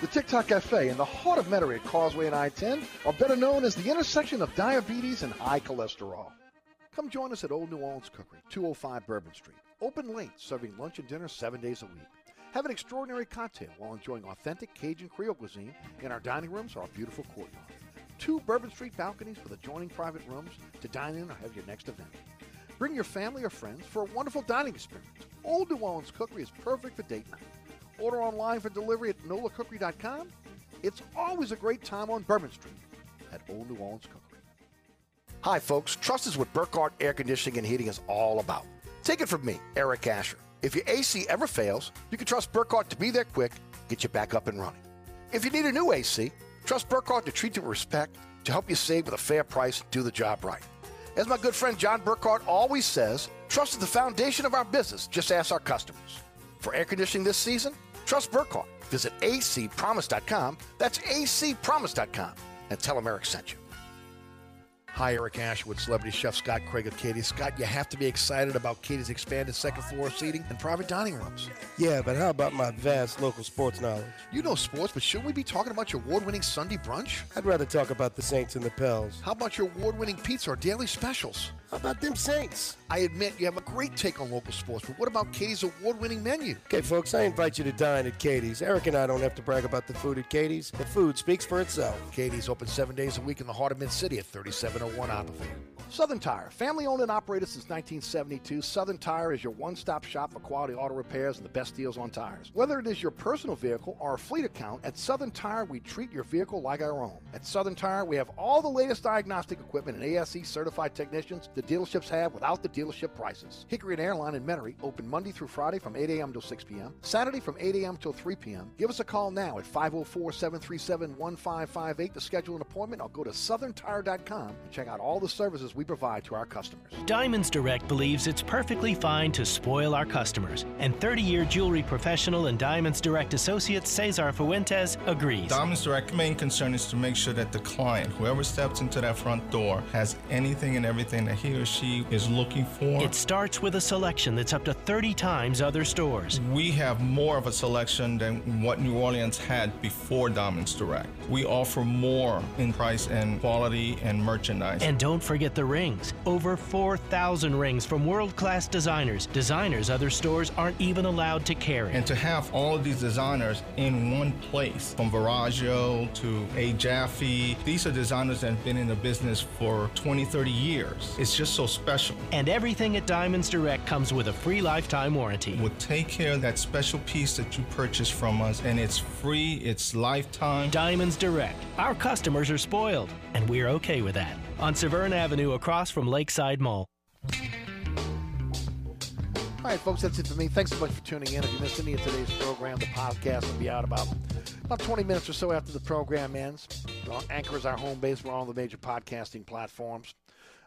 The TikTok Cafe in the heart of Metairie at Causeway and I-10 are better known as the intersection of diabetes and high cholesterol. Come join us at Old New Orleans Cookery, 205 Bourbon Street. Open late, serving lunch and dinner seven days a week. Have an extraordinary cocktail while enjoying authentic Cajun Creole cuisine in our dining rooms or our beautiful courtyard. Two Bourbon Street balconies with adjoining private rooms to dine in or have your next event. Bring your family or friends for a wonderful dining experience. Old New Orleans Cookery is perfect for date night. Order online for delivery at nolacookery.com. It's always a great time on Bourbon Street at Old New Orleans Cookery. Hi, folks. Trust is what Burkhardt Air Conditioning and Heating is all about. Take it from me, Eric Asher. If your AC ever fails, you can trust Burkhardt to be there quick, get you back up and running. If you need a new AC, trust Burkhardt to treat you with respect, to help you save with a fair price, do the job right. As my good friend John Burkhardt always says, trust is the foundation of our business. Just ask our customers. For air conditioning this season, trust Burkhardt. Visit acpromise.com. That's acpromise.com. And tell Eric sent you. Hi, Eric Ashwood, celebrity chef Scott Craig of Katie. Scott, you have to be excited about Katie's expanded second floor seating and private dining rooms. Yeah, but how about my vast local sports knowledge? You know sports, but shouldn't we be talking about your award winning Sunday brunch? I'd rather talk about the Saints and the Pels. How about your award winning pizza or daily specials? How about them Saints? I admit you have a great take on local sports, but what about Katie's award winning menu? Okay, folks, I invite you to dine at Katie's. Eric and I don't have to brag about the food at Katie's. The food speaks for itself. Katie's open seven days a week in the heart of Mid City at 3701 Iberville. Southern Tire, family owned and operated since 1972. Southern Tire is your one stop shop for quality auto repairs and the best deals on tires. Whether it is your personal vehicle or a fleet account, at Southern Tire we treat your vehicle like our own. At Southern Tire, we have all the latest diagnostic equipment and ASE certified technicians the dealerships have without the dealership prices. Hickory and Airline in Metairie open Monday through Friday from 8 a.m. till 6 p.m., Saturday from 8 a.m. till 3 p.m. Give us a call now at 504 737 1558 to schedule an appointment or go to southerntire.com and check out all the services we provide to our customers. Diamonds Direct believes it's perfectly fine to spoil our customers, and 30 year jewelry professional and Diamonds Direct associate Cesar Fuentes agrees. Diamonds Direct main concern is to make sure that the client, whoever steps into that front door, has anything and everything that he or she is looking for. It starts with a selection that's up to 30 times other stores. We have more of a selection than what New Orleans had before Diamonds Direct. We offer more in price and quality and merchandise. And don't forget the rings. Over 4,000 rings from world class designers, designers other stores aren't even allowed to carry. And to have all of these designers in one place, from Verragio to A. Jaffe, these are designers that have been in the business for 20, 30 years. It's just so special. And everything at Diamonds Direct comes with a free lifetime warranty. We'll take care of that special piece that you purchased from us, and it's free, it's lifetime. Diamonds Direct. Our customers are spoiled, and we're okay with that. On Severn Avenue across from Lakeside Mall. All right, folks, that's it for me. Thanks so much for tuning in. If you missed any of today's program, the podcast will be out about about 20 minutes or so after the program ends. Anchor is our home base. We're on all the major podcasting platforms.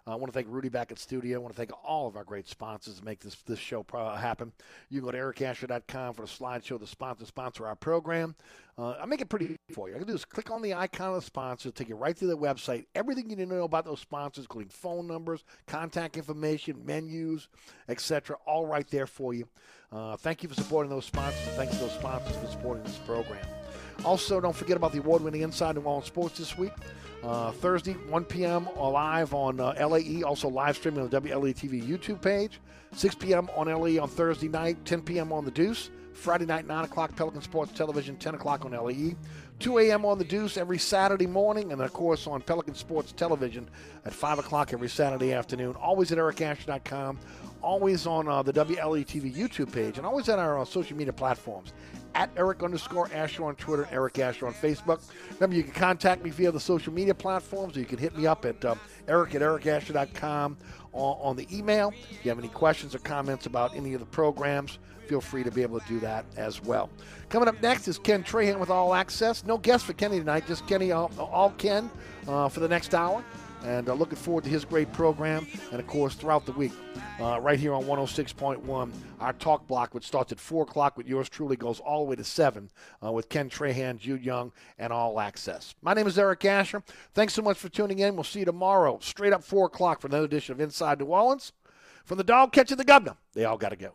Uh, I want to thank Rudy back at studio. I want to thank all of our great sponsors to make this this show happen. You can go to ericasher.com for the slideshow, the sponsor sponsor our program. Uh, I make it pretty easy for you. All you can do is click on the icon of the sponsor, take you right to the website. Everything you need to know about those sponsors, including phone numbers, contact information, menus, etc., all right there for you. Uh, thank you for supporting those sponsors, and thanks to those sponsors for supporting this program. Also, don't forget about the award-winning Inside New Orleans Sports this week. Uh, Thursday, 1 p.m. live on uh, LAE, also live streaming on the WLAE TV YouTube page. 6 p.m. on LAE on Thursday night, 10 p.m. on The Deuce. Friday night, 9 o'clock, Pelican Sports Television, 10 o'clock on LAE. 2 a.m. on The Deuce every Saturday morning, and of course on Pelican Sports Television at 5 o'clock every Saturday afternoon. Always at ericasher.com, always on uh, the WLAE TV YouTube page, and always at our uh, social media platforms at Eric underscore Asher on Twitter, and Eric Asher on Facebook. Remember, you can contact me via the social media platforms, or you can hit me up at um, eric at ericasher.com on, on the email. If you have any questions or comments about any of the programs, feel free to be able to do that as well. Coming up next is Ken Trahan with All Access. No guest for Kenny tonight, just Kenny, all, all Ken uh, for the next hour. And uh, looking forward to his great program. And of course, throughout the week, uh, right here on 106.1, our talk block, which starts at 4 o'clock with yours truly, goes all the way to 7 uh, with Ken Trahan, Jude Young, and All Access. My name is Eric Asher. Thanks so much for tuning in. We'll see you tomorrow, straight up 4 o'clock for another edition of Inside New Orleans. From the dog catching the governor, they all got to go.